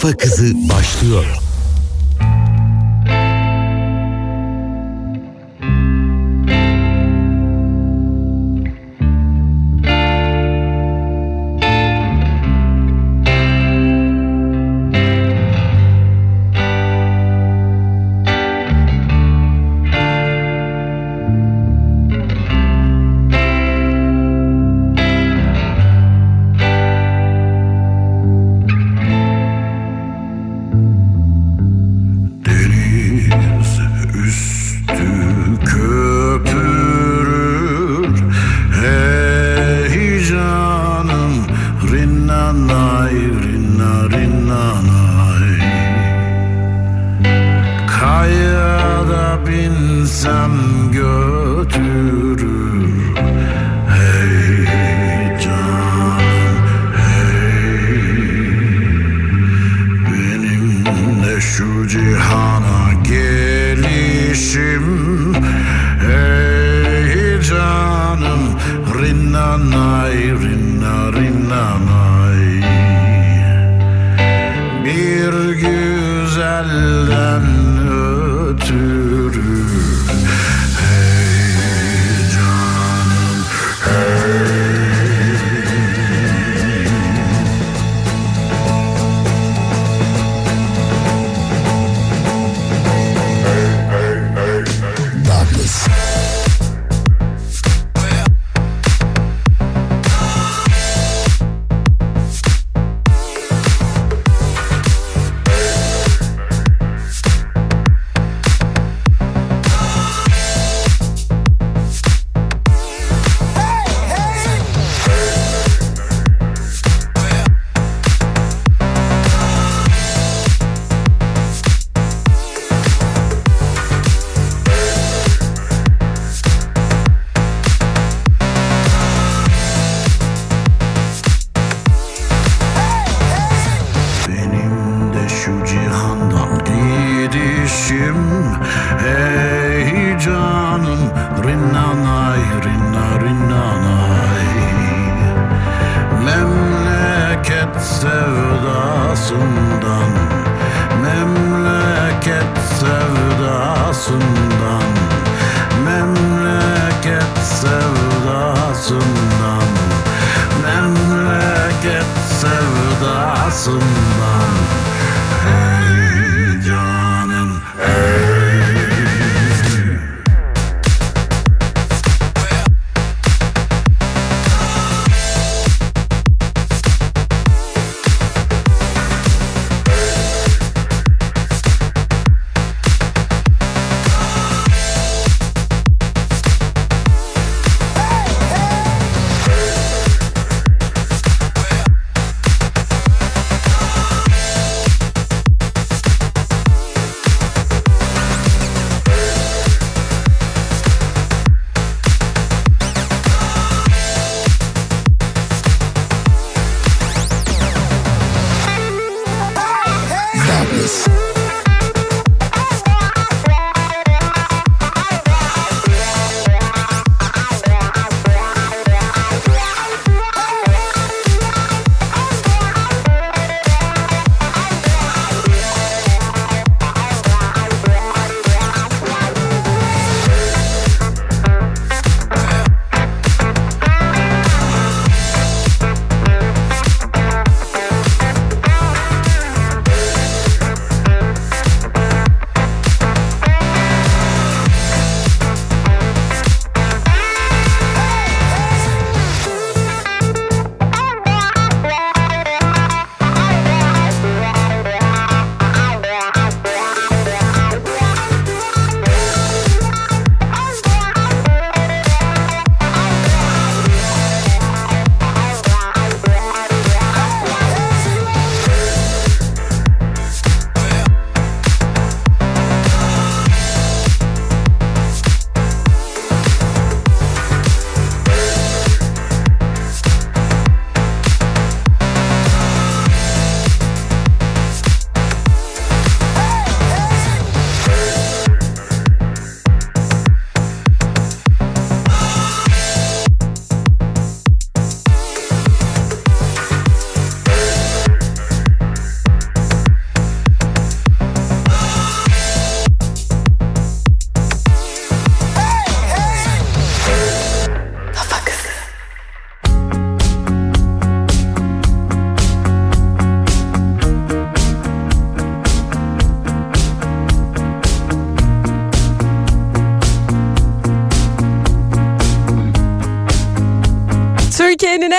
Kafa Kızı başlıyor. Some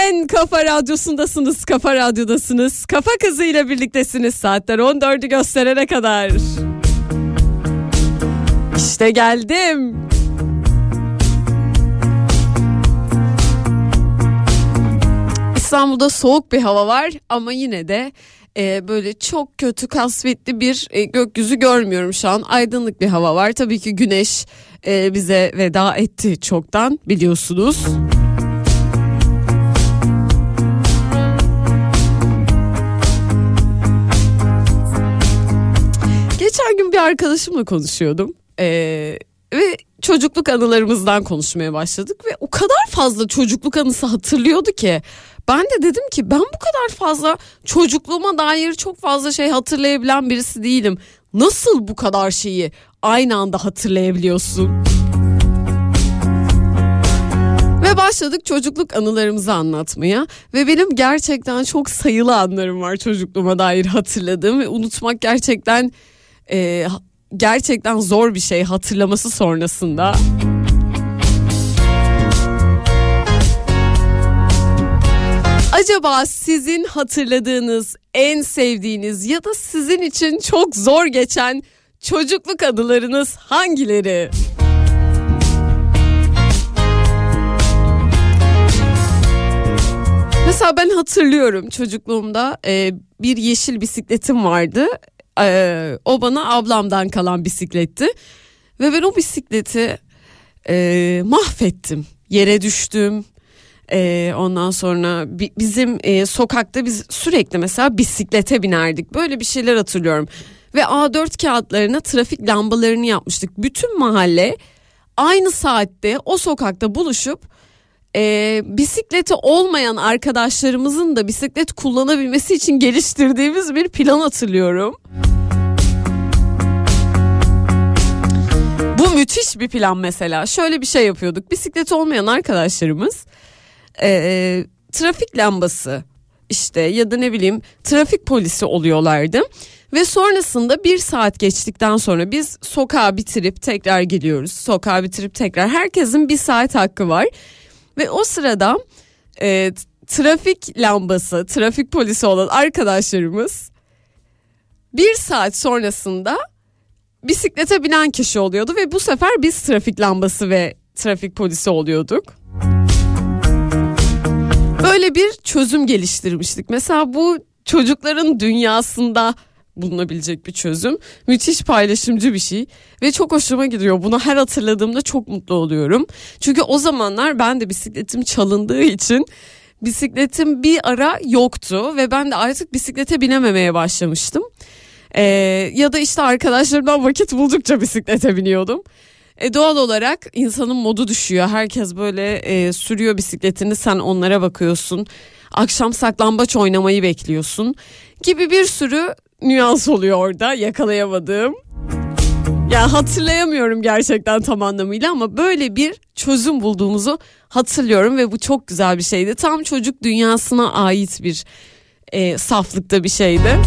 Günaydın Kafa Radyosu'ndasınız, Kafa Radyo'dasınız. Kafa Kızı ile birliktesiniz saatler 14'ü gösterene kadar. İşte geldim. İstanbul'da soğuk bir hava var ama yine de e, böyle çok kötü kasvetli bir e, gökyüzü görmüyorum şu an. Aydınlık bir hava var. Tabii ki güneş e, bize veda etti çoktan biliyorsunuz. Geçen arkadaşımla konuşuyordum. Ee, ve çocukluk anılarımızdan konuşmaya başladık ve o kadar fazla çocukluk anısı hatırlıyordu ki ben de dedim ki ben bu kadar fazla çocukluğuma dair çok fazla şey hatırlayabilen birisi değilim. Nasıl bu kadar şeyi aynı anda hatırlayabiliyorsun? Ve başladık çocukluk anılarımızı anlatmaya ve benim gerçekten çok sayılı anlarım var çocukluğuma dair hatırladığım ve unutmak gerçekten e, gerçekten zor bir şey hatırlaması sonrasında. Acaba sizin hatırladığınız, en sevdiğiniz ya da sizin için çok zor geçen çocukluk anılarınız hangileri? Mesela ben hatırlıyorum çocukluğumda e, bir yeşil bisikletim vardı. E, o bana ablamdan kalan bisikletti. Ve ben o bisikleti e, mahvettim. Yere düştüm. E, ondan sonra bi, bizim e, sokakta biz sürekli mesela bisiklete binerdik. Böyle bir şeyler hatırlıyorum. Ve A4 kağıtlarına trafik lambalarını yapmıştık. Bütün mahalle aynı saatte o sokakta buluşup e, bisikleti olmayan arkadaşlarımızın da bisiklet kullanabilmesi için geliştirdiğimiz bir plan hatırlıyorum. Bu müthiş bir plan mesela. Şöyle bir şey yapıyorduk. Bisikleti olmayan arkadaşlarımız e, trafik lambası işte ya da ne bileyim trafik polisi oluyorlardı. Ve sonrasında bir saat geçtikten sonra biz sokağı bitirip tekrar geliyoruz. Sokağı bitirip tekrar herkesin bir saat hakkı var. Ve o sırada e, trafik lambası, trafik polisi olan arkadaşlarımız bir saat sonrasında bisiklete binen kişi oluyordu ve bu sefer biz trafik lambası ve trafik polisi oluyorduk. Böyle bir çözüm geliştirmiştik. Mesela bu çocukların dünyasında bulunabilecek bir çözüm. Müthiş paylaşımcı bir şey ve çok hoşuma gidiyor. Bunu her hatırladığımda çok mutlu oluyorum. Çünkü o zamanlar ben de bisikletim çalındığı için bisikletim bir ara yoktu ve ben de artık bisiklete binememeye başlamıştım. Ee, ya da işte arkadaşlarımdan vakit buldukça bisiklete biniyordum. E doğal olarak insanın modu düşüyor. Herkes böyle e, sürüyor bisikletini sen onlara bakıyorsun. Akşam saklambaç oynamayı bekliyorsun gibi bir sürü nüans oluyor orada yakalayamadığım. Ya hatırlayamıyorum gerçekten tam anlamıyla ama böyle bir çözüm bulduğumuzu hatırlıyorum ve bu çok güzel bir şeydi. Tam çocuk dünyasına ait bir e, saflıkta bir şeydi.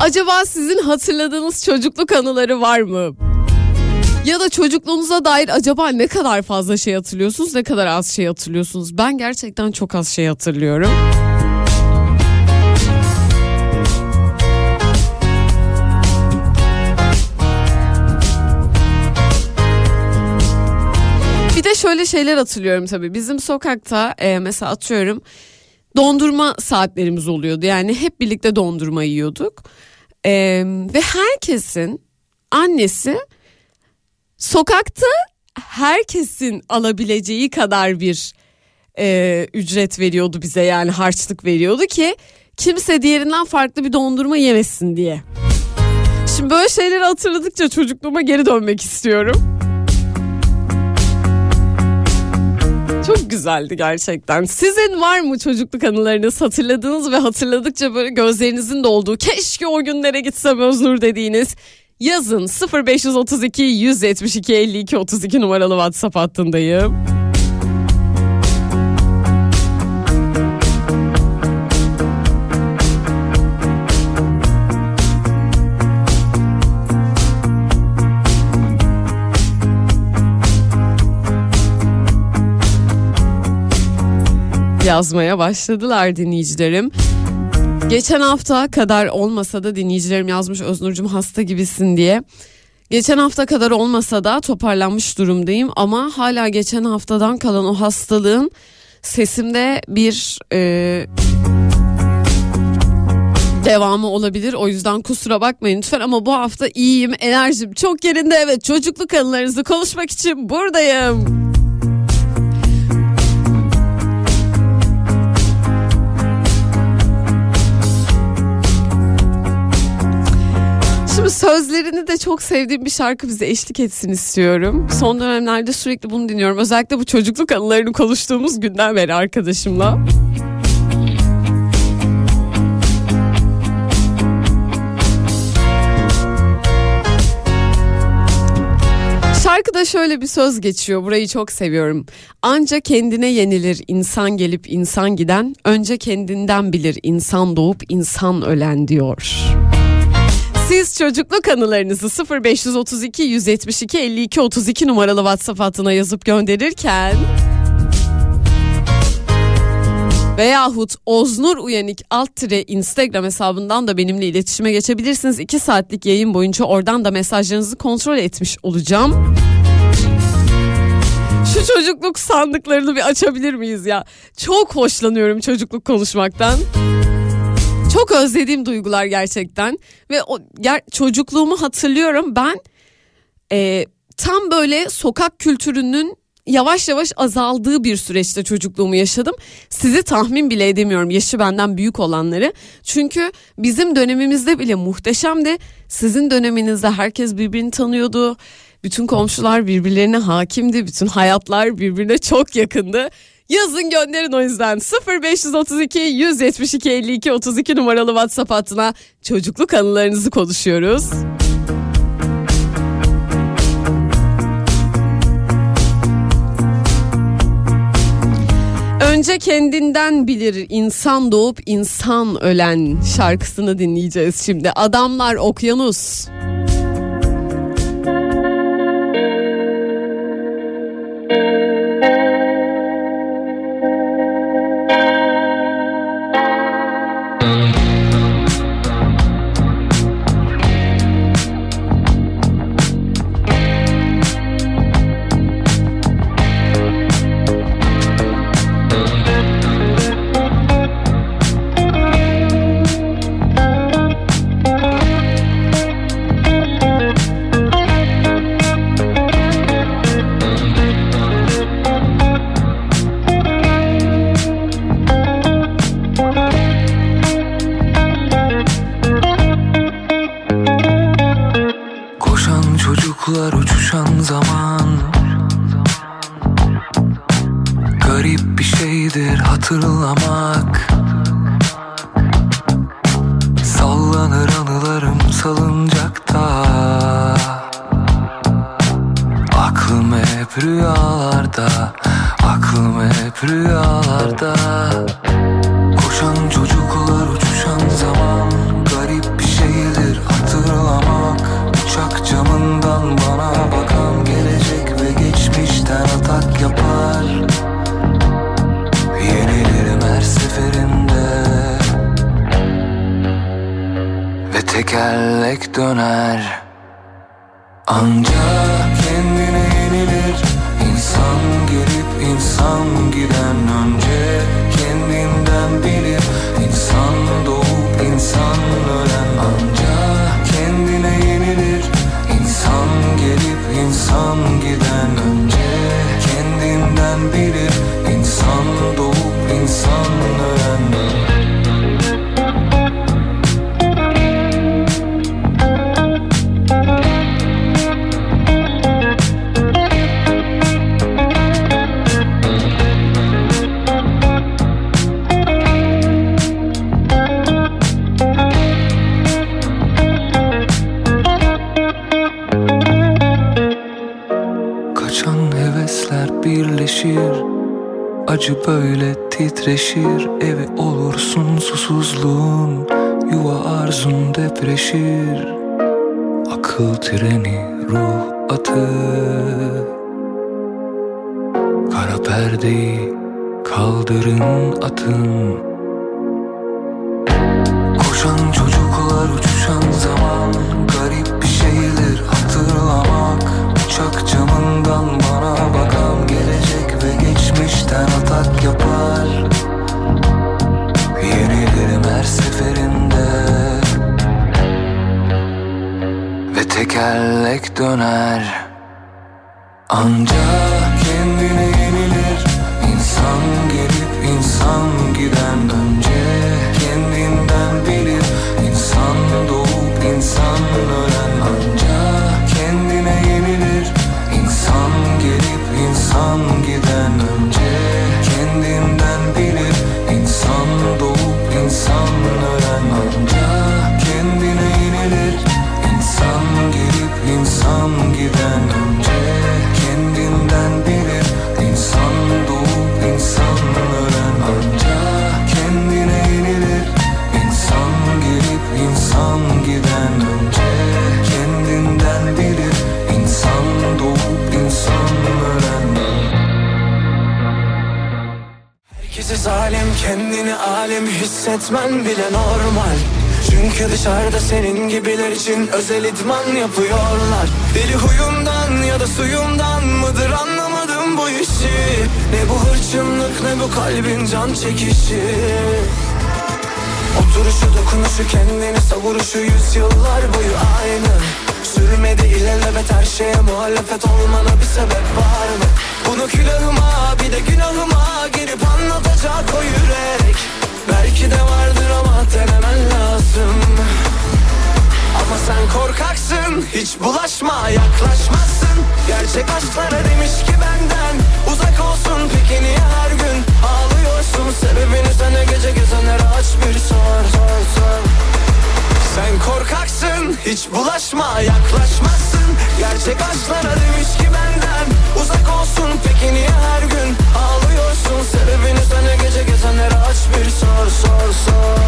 Acaba sizin hatırladığınız çocukluk anıları var mı? Ya da çocukluğunuza dair acaba ne kadar fazla şey hatırlıyorsunuz, ne kadar az şey hatırlıyorsunuz? Ben gerçekten çok az şey hatırlıyorum. Şöyle şeyler hatırlıyorum tabii. Bizim sokakta e, mesela atıyorum dondurma saatlerimiz oluyordu. Yani hep birlikte dondurma yiyorduk. E, ve herkesin annesi sokakta herkesin alabileceği kadar bir e, ücret veriyordu bize yani harçlık veriyordu ki kimse diğerinden farklı bir dondurma yemesin diye. Şimdi böyle şeyleri hatırladıkça çocukluğuma geri dönmek istiyorum. Çok güzeldi gerçekten. Sizin var mı çocukluk anılarınız hatırladığınız ve hatırladıkça böyle gözlerinizin dolduğu keşke o günlere gitsem Öznur dediğiniz yazın 0532 172 52 32 numaralı WhatsApp hattındayım. Yazmaya başladılar dinleyicilerim. Geçen hafta kadar olmasa da dinleyicilerim yazmış Öznur'cum hasta gibisin diye. Geçen hafta kadar olmasa da toparlanmış durumdayım ama hala geçen haftadan kalan o hastalığın sesimde bir e, devamı olabilir. O yüzden kusura bakmayın lütfen ama bu hafta iyiyim. Enerjim çok yerinde. Evet çocukluk anılarınızı konuşmak için buradayım. Sözlerini de çok sevdiğim bir şarkı bize eşlik etsin istiyorum. Son dönemlerde sürekli bunu dinliyorum. Özellikle bu çocukluk anılarını konuştuğumuz günden beri arkadaşımla. Şarkıda şöyle bir söz geçiyor. Burayı çok seviyorum. Anca kendine yenilir insan gelip insan giden. Önce kendinden bilir insan doğup insan ölen diyor. Siz çocukluk anılarınızı 0532 172 52 32 numaralı WhatsApp hattına yazıp gönderirken veyahut Oznur Uyanık alt tire Instagram hesabından da benimle iletişime geçebilirsiniz. 2 saatlik yayın boyunca oradan da mesajlarınızı kontrol etmiş olacağım. Şu çocukluk sandıklarını bir açabilir miyiz ya? Çok hoşlanıyorum çocukluk konuşmaktan. Çok özlediğim duygular gerçekten ve o ger, çocukluğumu hatırlıyorum ben e, tam böyle sokak kültürünün yavaş yavaş azaldığı bir süreçte çocukluğumu yaşadım. Sizi tahmin bile edemiyorum yaşı benden büyük olanları. Çünkü bizim dönemimizde bile muhteşemdi. Sizin döneminizde herkes birbirini tanıyordu. Bütün komşular birbirlerine hakimdi. Bütün hayatlar birbirine çok yakındı. Yazın gönderin o yüzden 0532 172 52 32 numaralı WhatsApp hattına çocukluk anılarınızı konuşuyoruz. Önce kendinden bilir insan doğup insan ölen şarkısını dinleyeceğiz şimdi. Adamlar okyanus. kaldırın hissetmen bile normal. Çünkü dışarıda senin gibiler için özel idman yapıyorlar. Deli huyumdan ya da suyumdan mıdır anlamadım bu işi. Ne bu hırçınlık ne bu kalbin can çekişi. Oturuşu dokunuşu kendini savuruşu yüzyıllar boyu aynı. Sürmedi ilelebet her şeye muhalefet olmana bir sebep var mı? Bunu külahıma bir de günahıma gelip anlatacak o yürek Belki de vardır ama denemen lazım. Ama sen korkaksın Hiç bulaşma yaklaşmazsın. Gerçek aşklara demiş ki benden Uzak olsun peki niye her gün? Ağlıyorsun sebebini sana gece gezenlere aç bir sor sor sor Sen korkaksın Hiç bulaşma yaklaşmazsın. Gerçek aşklara demiş ki benden Uzak olsun. Peki niye her gün Ağlıyorsun? Sebebini sana gece gezenlere aç bir sor sor sor.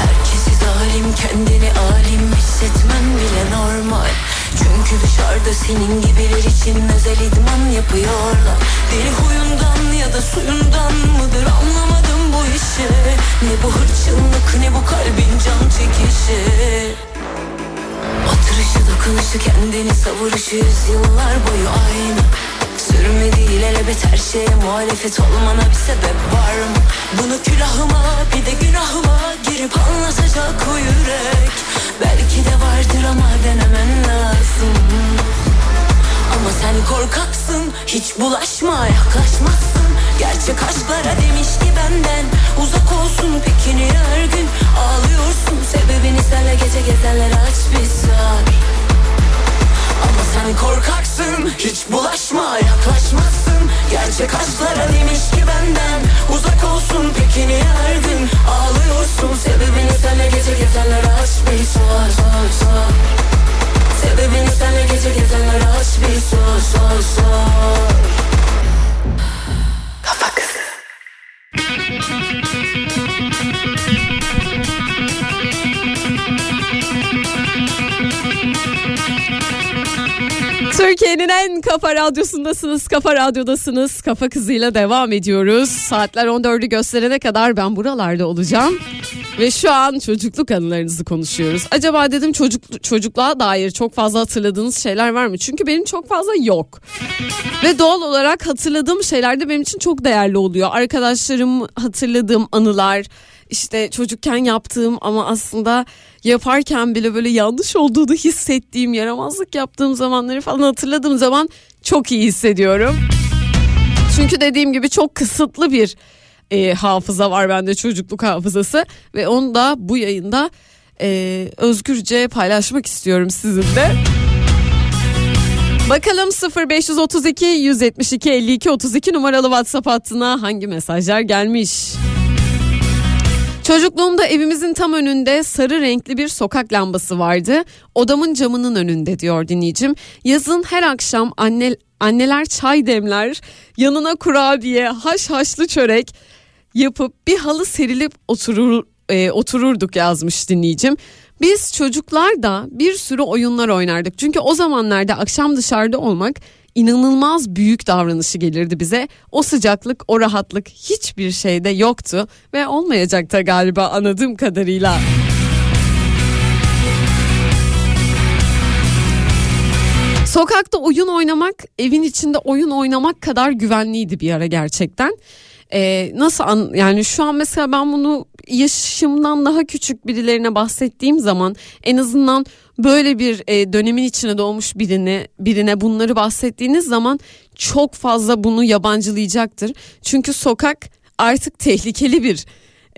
Herkesi zalim kendini alim hissetmen bile normal Çünkü dışarıda senin gibiler için özel idman yapıyorlar. Deli huyundan ya da suyundan mıdır anlamadım bu işi. Ne bu hırçınlık ne bu kalbin can çekişi. Oturuşu dokunuşu kendini savuruşu yüzyıllar boyu aynı Sürmedi ilelebet her şeye muhalefet olmana bir sebep var mı? Bunu külahıma bir de günahıma girip anlatacak o yürek. Belki de vardır ama denemen lazım. Ama sen korkaksın hiç bulaşma yaklaşmazsın. Gerçek aşklara demiş ki benden uzak olsun peki niye her gün ağlıyorsun? Sebebini senle gece gezenlere aç bir sor ama sen korkaksın Hiç bulaşma yaklaşmazsın. Gerçek aşklara demiş ki benden Uzak olsun. Peki niye her Ağlıyorsun? Sebebini senle gece gezenlere aç bir sor sor sor. Sebebini senle gece gezenlere aç bir sor sor sor. Kafa kızı Türkiye'nin en kafa radyosundasınız, kafa radyodasınız. Kafa kızıyla devam ediyoruz. Saatler 14'ü gösterene kadar ben buralarda olacağım. Ve şu an çocukluk anılarınızı konuşuyoruz. Acaba dedim çocuk çocukluğa dair çok fazla hatırladığınız şeyler var mı? Çünkü benim çok fazla yok. Ve doğal olarak hatırladığım şeyler de benim için çok değerli oluyor. Arkadaşlarım hatırladığım anılar, işte çocukken yaptığım ama aslında yaparken bile böyle yanlış olduğunu hissettiğim, yaramazlık yaptığım zamanları falan hatırladığım zaman çok iyi hissediyorum. Çünkü dediğim gibi çok kısıtlı bir e, hafıza var bende çocukluk hafızası ve onu da bu yayında e, özgürce paylaşmak istiyorum sizinle. Bakalım 0532 172 52 32 numaralı WhatsApp hattına hangi mesajlar gelmiş? Çocukluğumda evimizin tam önünde sarı renkli bir sokak lambası vardı. Odamın camının önünde diyor dinleyicim. Yazın her akşam anne, anneler çay demler, yanına kurabiye, haş haşlı çörek yapıp bir halı serilip oturur e, otururduk yazmış dinleyicim. Biz çocuklar da bir sürü oyunlar oynardık. Çünkü o zamanlarda akşam dışarıda olmak inanılmaz büyük davranışı gelirdi bize. O sıcaklık, o rahatlık hiçbir şeyde yoktu ve olmayacak da galiba anladığım kadarıyla. Sokakta oyun oynamak, evin içinde oyun oynamak kadar güvenliydi bir ara gerçekten. Ee, nasıl an, yani şu an mesela ben bunu yaşımdan daha küçük birilerine bahsettiğim zaman en azından böyle bir e, dönemin içine doğmuş birine birine bunları bahsettiğiniz zaman çok fazla bunu yabancılayacaktır. Çünkü sokak artık tehlikeli bir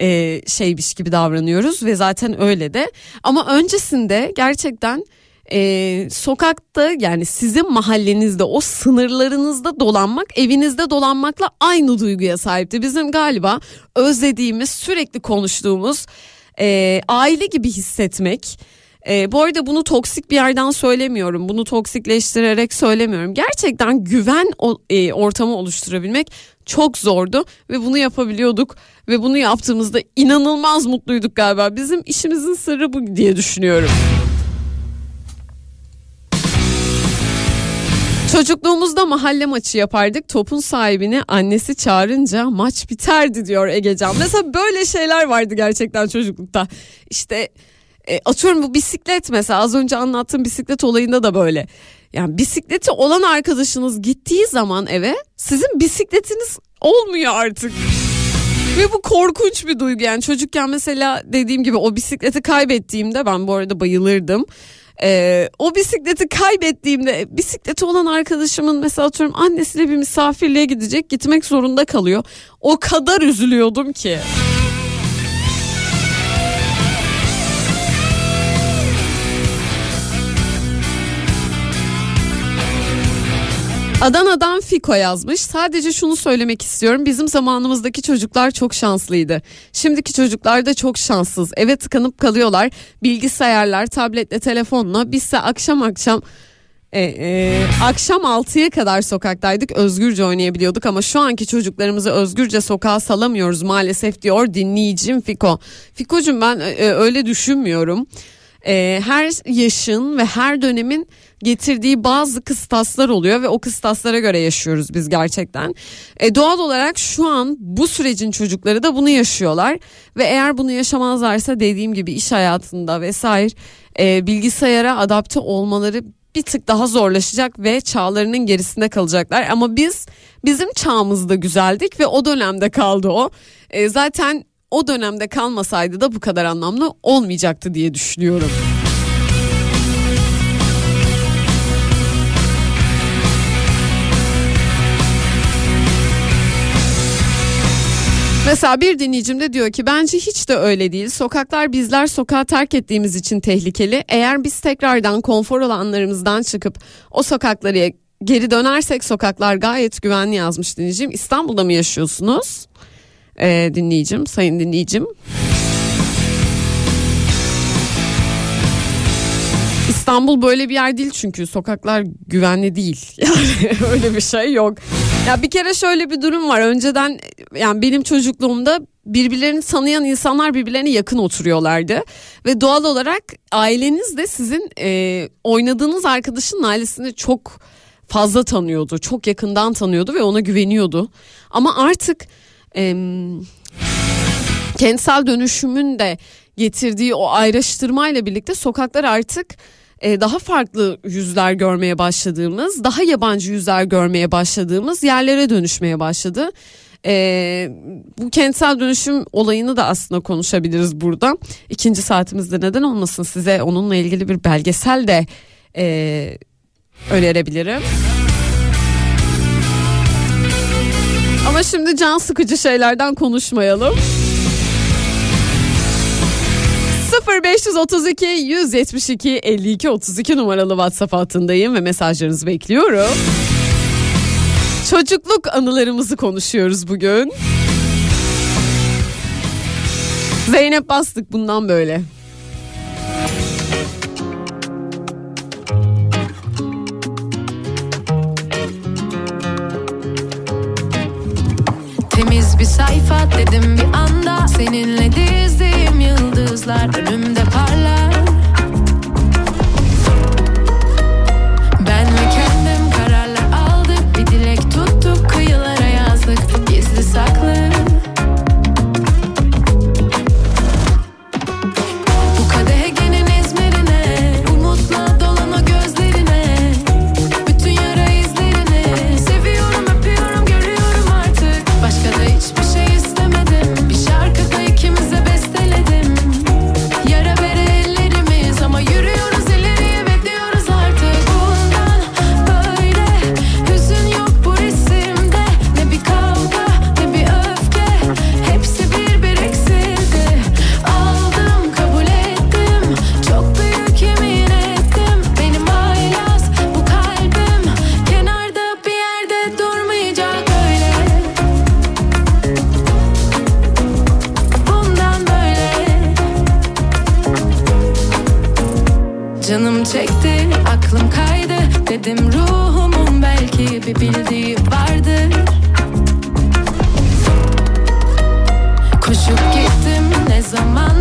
e, şeymiş gibi davranıyoruz ve zaten öyle de. Ama öncesinde gerçekten e, sokakta yani sizin mahallenizde o sınırlarınızda dolanmak evinizde dolanmakla aynı duyguya sahipti. Bizim galiba özlediğimiz sürekli konuştuğumuz e, aile gibi hissetmek. E, bu arada bunu toksik bir yerden söylemiyorum. Bunu toksikleştirerek söylemiyorum. Gerçekten güven o, e, ortamı oluşturabilmek çok zordu ve bunu yapabiliyorduk ve bunu yaptığımızda inanılmaz mutluyduk galiba. Bizim işimizin sırrı bu diye düşünüyorum. Çocukluğumuzda mahalle maçı yapardık. Topun sahibini annesi çağırınca maç biterdi diyor Egecan. Mesela böyle şeyler vardı gerçekten çocuklukta. İşte e, atıyorum bu bisiklet mesela az önce anlattığım bisiklet olayında da böyle. Yani bisikleti olan arkadaşınız gittiği zaman eve sizin bisikletiniz olmuyor artık. Ve bu korkunç bir duygu yani çocukken mesela dediğim gibi o bisikleti kaybettiğimde ben bu arada bayılırdım. Ee, o bisikleti kaybettiğimde bisikleti olan arkadaşımın mesela atıyorum annesiyle bir misafirliğe gidecek gitmek zorunda kalıyor. O kadar üzülüyordum ki. Adana'dan Fiko yazmış. Sadece şunu söylemek istiyorum. Bizim zamanımızdaki çocuklar çok şanslıydı. Şimdiki çocuklar da çok şanssız. Eve tıkanıp kalıyorlar. Bilgisayarlar, tabletle, telefonla. Bizse akşam akşam e, e, akşam 6'ya kadar sokaktaydık özgürce oynayabiliyorduk ama şu anki çocuklarımızı özgürce sokağa salamıyoruz maalesef diyor dinleyicim Fiko. Fiko'cum ben e, öyle düşünmüyorum. E, her yaşın ve her dönemin getirdiği bazı kıstaslar oluyor ve o kıstaslara göre yaşıyoruz biz gerçekten. E, doğal olarak şu an bu sürecin çocukları da bunu yaşıyorlar ve eğer bunu yaşamazlarsa dediğim gibi iş hayatında vesaire e, bilgisayara adapte olmaları bir tık daha zorlaşacak ve çağlarının gerisinde kalacaklar. Ama biz bizim çağımızda güzeldik ve o dönemde kaldı o. E, zaten o dönemde kalmasaydı da bu kadar anlamlı olmayacaktı diye düşünüyorum. Mesela bir dinleyicim de diyor ki bence hiç de öyle değil. Sokaklar bizler sokağı terk ettiğimiz için tehlikeli. Eğer biz tekrardan konfor alanlarımızdan çıkıp o sokaklara geri dönersek sokaklar gayet güvenli yazmış dinleyicim. İstanbul'da mı yaşıyorsunuz? Ee, dinleyicim, sayın dinleyicim. İstanbul böyle bir yer değil çünkü sokaklar güvenli değil. Yani öyle bir şey yok. Ya bir kere şöyle bir durum var. Önceden yani benim çocukluğumda birbirlerini tanıyan insanlar birbirlerine yakın oturuyorlardı ve doğal olarak aileniz de sizin e, oynadığınız arkadaşın ailesini çok fazla tanıyordu, çok yakından tanıyordu ve ona güveniyordu. Ama artık e, kentsel dönüşümün de getirdiği o ayrıştırmayla birlikte sokaklar artık e, daha farklı yüzler görmeye başladığımız, daha yabancı yüzler görmeye başladığımız yerlere dönüşmeye başladı. E, bu kentsel dönüşüm olayını da aslında konuşabiliriz burada. İkinci saatimizde neden olmasın size onunla ilgili bir belgesel de e, önerebilirim. Ama şimdi can sıkıcı şeylerden konuşmayalım. 0532 172 52 32 numaralı WhatsApp hattındayım ve mesajlarınızı bekliyorum. Çocukluk anılarımızı konuşuyoruz bugün. Zeynep Bastık bundan böyle. Temiz bir sayfa dedim bir anda Seninle dizdiğim yıldızlar önümde parlar of my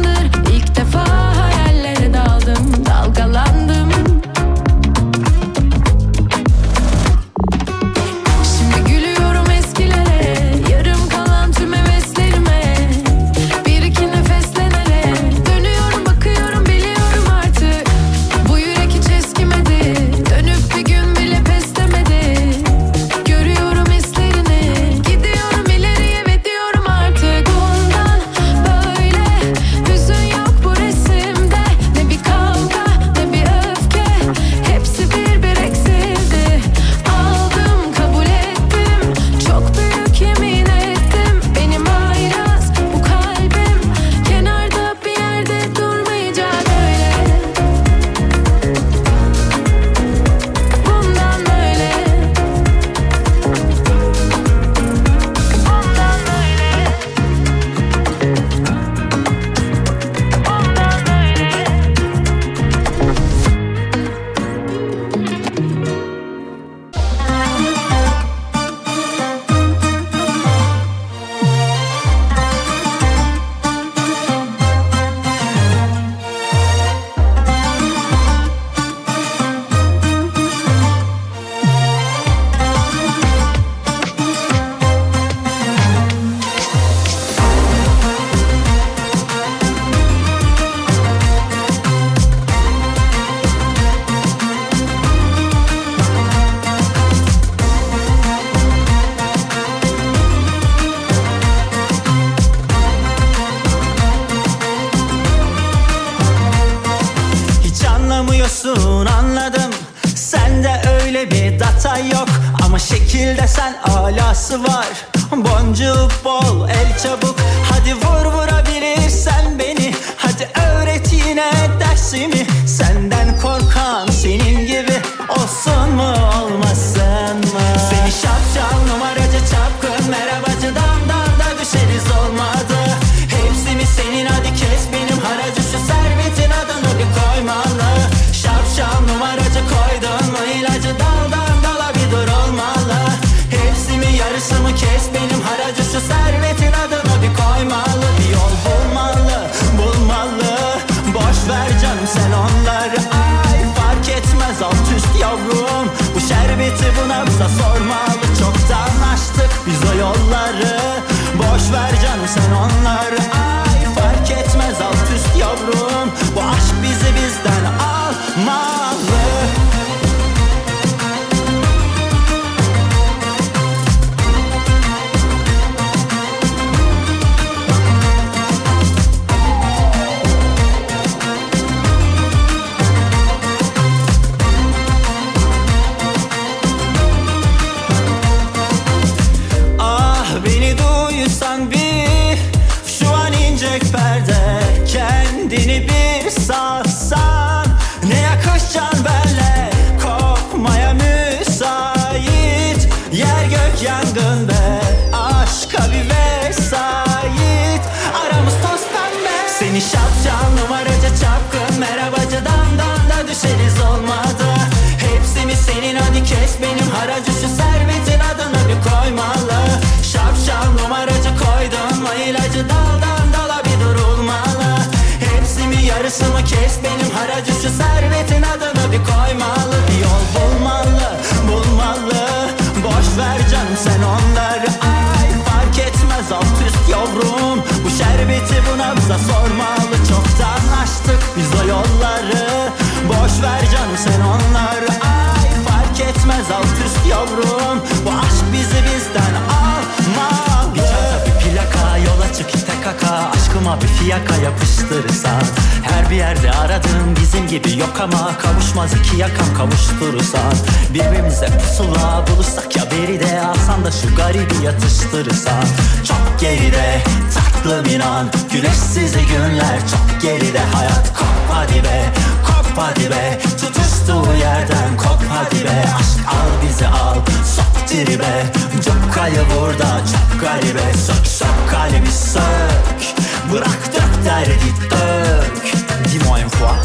Kafama bir fiyaka yapıştırırsan Her bir yerde aradığım bizim gibi yok ama Kavuşmaz iki yakam kavuşturursan Birbirimize pusula bulursak ya beri de Alsan da şu garibi yatıştırırsan Çok geride tatlım inan Güneşsiz günler. Çok geride Hayat kop hadi be kop hadi be. Tutuştuğu yerden kop hadi be. Aşk al bizi al sok tribe. Çok kayı burada çok garibe. Sök sök kalbi sök. Bıraktım der gittik Dis-moi une fois,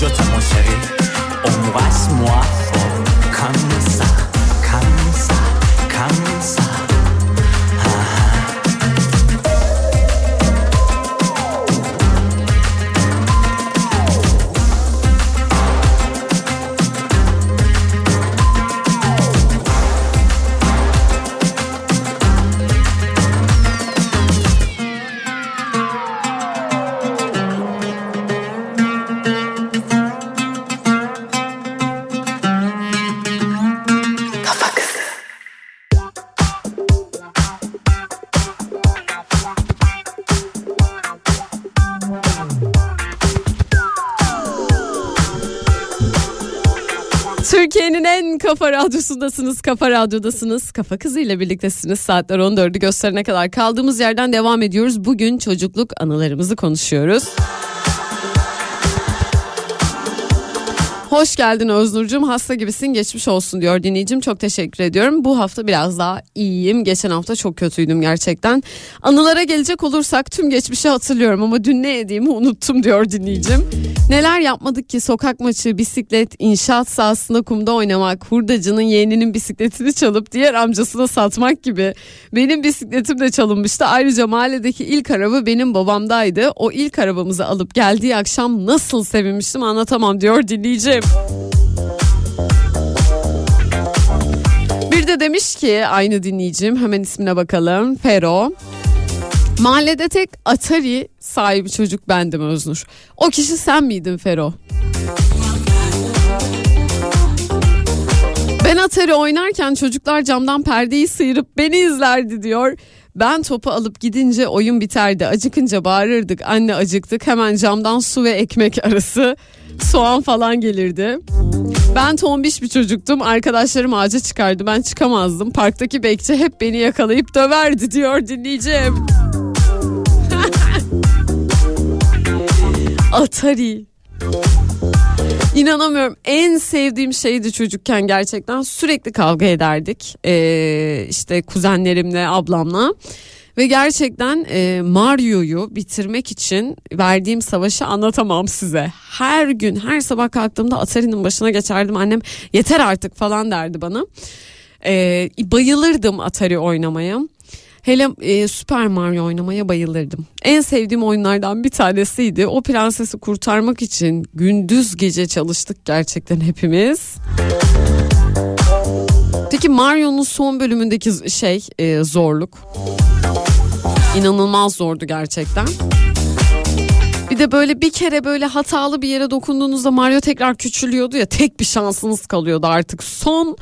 je te mon chéri. Embrasse-moi Comme ça, comme ça, comme ça. Türkiye'nin en kafa radyosundasınız, kafa radyodasınız. Kafa kızıyla birliktesiniz. Saatler 14'ü gösterene kadar kaldığımız yerden devam ediyoruz. Bugün çocukluk anılarımızı konuşuyoruz. Hoş geldin Öznur'cum hasta gibisin geçmiş olsun diyor dinleyicim çok teşekkür ediyorum. Bu hafta biraz daha iyiyim geçen hafta çok kötüydüm gerçekten. Anılara gelecek olursak tüm geçmişi hatırlıyorum ama dün ne yediğimi unuttum diyor dinleyicim. Neler yapmadık ki sokak maçı, bisiklet, inşaat sahasında kumda oynamak, hurdacının yeğeninin bisikletini çalıp diğer amcasına satmak gibi. Benim bisikletim de çalınmıştı. Ayrıca mahalledeki ilk araba benim babamdaydı. O ilk arabamızı alıp geldiği akşam nasıl sevinmiştim anlatamam diyor dinleyicim. Bir de demiş ki aynı dinleyicim hemen ismine bakalım. Fero. Mahallede tek Atari sahibi çocuk bendim Öznur. O kişi sen miydin Fero? Ben Atari oynarken çocuklar camdan perdeyi sıyırıp beni izlerdi diyor. Ben topu alıp gidince oyun biterdi. Acıkınca bağırırdık. Anne acıktık. Hemen camdan su ve ekmek arası soğan falan gelirdi. Ben tombiş bir çocuktum. Arkadaşlarım ağaca çıkardı. Ben çıkamazdım. Parktaki bekçi hep beni yakalayıp döverdi diyor dinleyeceğim. Atari. İnanamıyorum. En sevdiğim şeydi çocukken gerçekten. Sürekli kavga ederdik. Ee, işte kuzenlerimle, ablamla. Ve gerçekten e, Mario'yu bitirmek için verdiğim savaşı anlatamam size. Her gün her sabah kalktığımda Atari'nin başına geçerdim. Annem yeter artık falan derdi bana. Ee, bayılırdım Atari oynamaya. Hele e, Super Mario oynamaya bayılırdım. En sevdiğim oyunlardan bir tanesiydi. O prensesi kurtarmak için gündüz gece çalıştık gerçekten hepimiz. Peki Mario'nun son bölümündeki şey e, zorluk. İnanılmaz zordu gerçekten. Bir de böyle bir kere böyle hatalı bir yere dokunduğunuzda Mario tekrar küçülüyordu ya tek bir şansınız kalıyordu artık. Son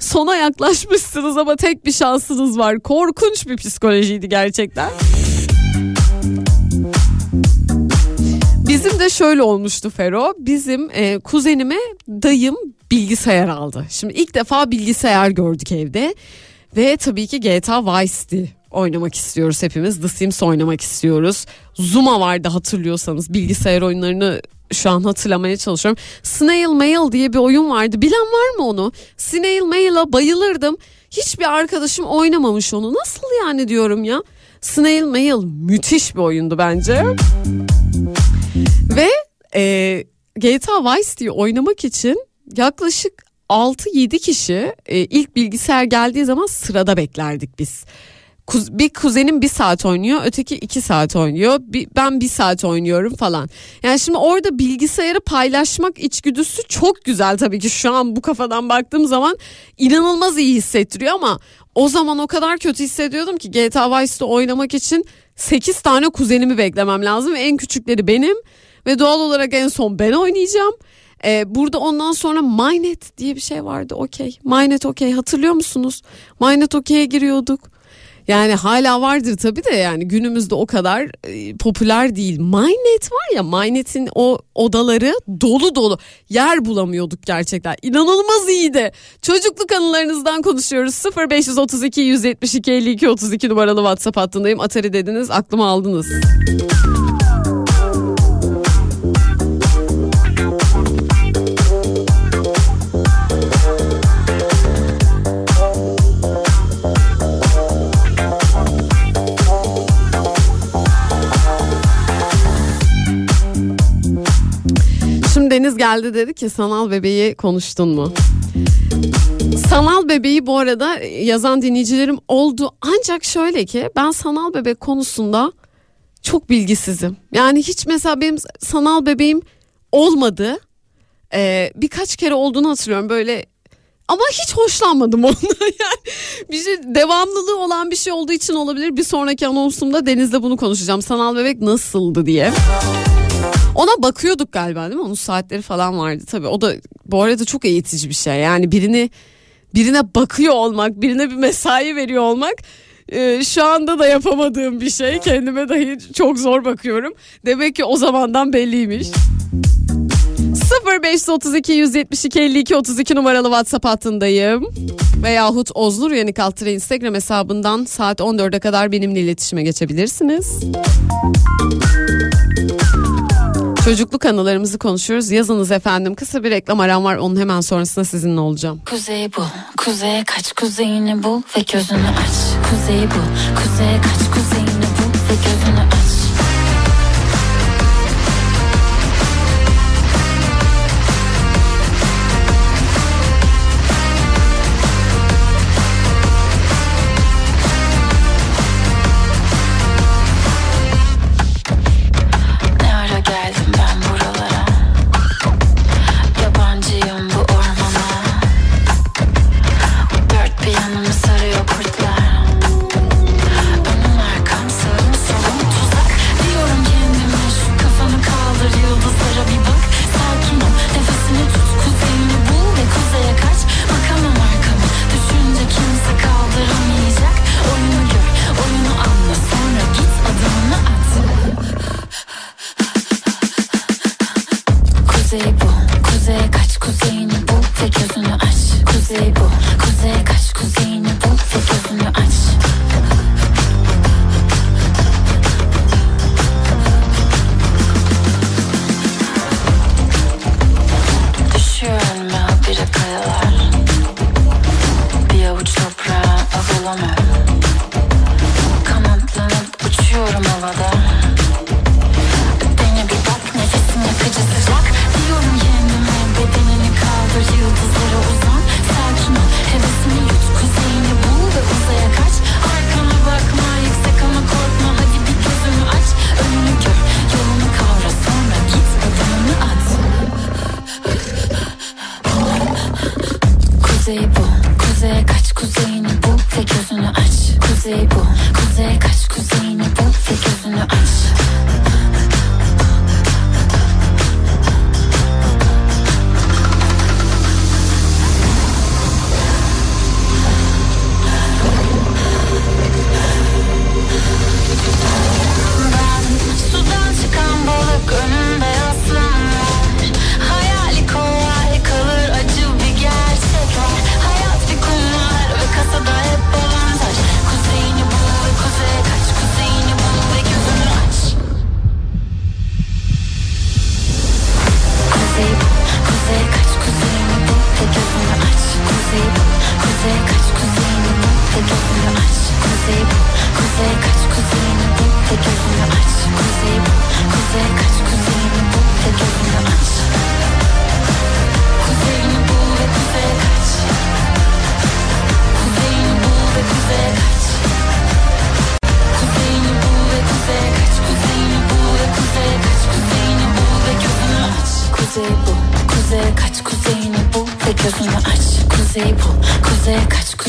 sona yaklaşmışsınız ama tek bir şansınız var. Korkunç bir psikolojiydi gerçekten. Bizim de şöyle olmuştu Fero. Bizim e, kuzenime dayım bilgisayar aldı. Şimdi ilk defa bilgisayar gördük evde. Ve tabii ki GTA Vice City oynamak istiyoruz hepimiz. The Sims oynamak istiyoruz. Zuma vardı hatırlıyorsanız bilgisayar oyunlarını şu an hatırlamaya çalışıyorum. Snail Mail diye bir oyun vardı. Bilen var mı onu? Snail Mail'a bayılırdım. Hiçbir arkadaşım oynamamış onu. Nasıl yani diyorum ya. Snail Mail müthiş bir oyundu bence. Ve e, GTA Vice City'yi oynamak için yaklaşık 6-7 kişi e, ilk bilgisayar geldiği zaman sırada beklerdik biz. Kuz- bir kuzenim bir saat oynuyor öteki iki saat oynuyor bir, ben bir saat oynuyorum falan. Yani şimdi orada bilgisayarı paylaşmak içgüdüsü çok güzel tabii ki şu an bu kafadan baktığım zaman inanılmaz iyi hissettiriyor ama o zaman o kadar kötü hissediyordum ki GTA Vice'de oynamak için 8 tane kuzenimi beklemem lazım en küçükleri benim ve doğal olarak en son ben oynayacağım. Ee, burada ondan sonra Mynet diye bir şey vardı okey. Mynet okey hatırlıyor musunuz? Mynet okey'e giriyorduk. Yani hala vardır tabii de yani günümüzde o kadar e, popüler değil. Mynet var ya Mynet'in o odaları dolu dolu. Yer bulamıyorduk gerçekten. İnanılmaz iyiydi. Çocukluk anılarınızdan konuşuyoruz. 0532 172 52 32 numaralı WhatsApp hattındayım. Atari dediniz aklıma aldınız. Deniz geldi dedi ki sanal bebeği konuştun mu? Sanal bebeği bu arada yazan dinleyicilerim oldu. Ancak şöyle ki ben sanal bebek konusunda çok bilgisizim. Yani hiç mesela benim sanal bebeğim olmadı. Ee, birkaç kere olduğunu hatırlıyorum böyle ama hiç hoşlanmadım ondan yani bir şey devamlılığı olan bir şey olduğu için olabilir. Bir sonraki anonsumda Deniz'le bunu konuşacağım. Sanal bebek nasıldı diye. Ona bakıyorduk galiba değil mi? Onun saatleri falan vardı tabii. O da bu arada çok eğitici bir şey. Yani birini birine bakıyor olmak, birine bir mesai veriyor olmak e, şu anda da yapamadığım bir şey. Kendime dahi çok zor bakıyorum. Demek ki o zamandan belliymiş. 0532 172 52 32 numaralı WhatsApp hattındayım. Veyahut Oznur Uyanık Altıra Instagram hesabından saat 14'e kadar benimle iletişime geçebilirsiniz. Çocukluk anılarımızı konuşuyoruz. Yazınız efendim. Kısa bir reklam aram var. Onun hemen sonrasında sizinle olacağım. Kuzey bul, kuzeye kaç kuzeyini bul ve gözünü aç. Kuzey bul, kuzeye kaç kuzeyini bul ve gözünü aç. Gözünü aç, kuzeyi bul, kuzeye kaç.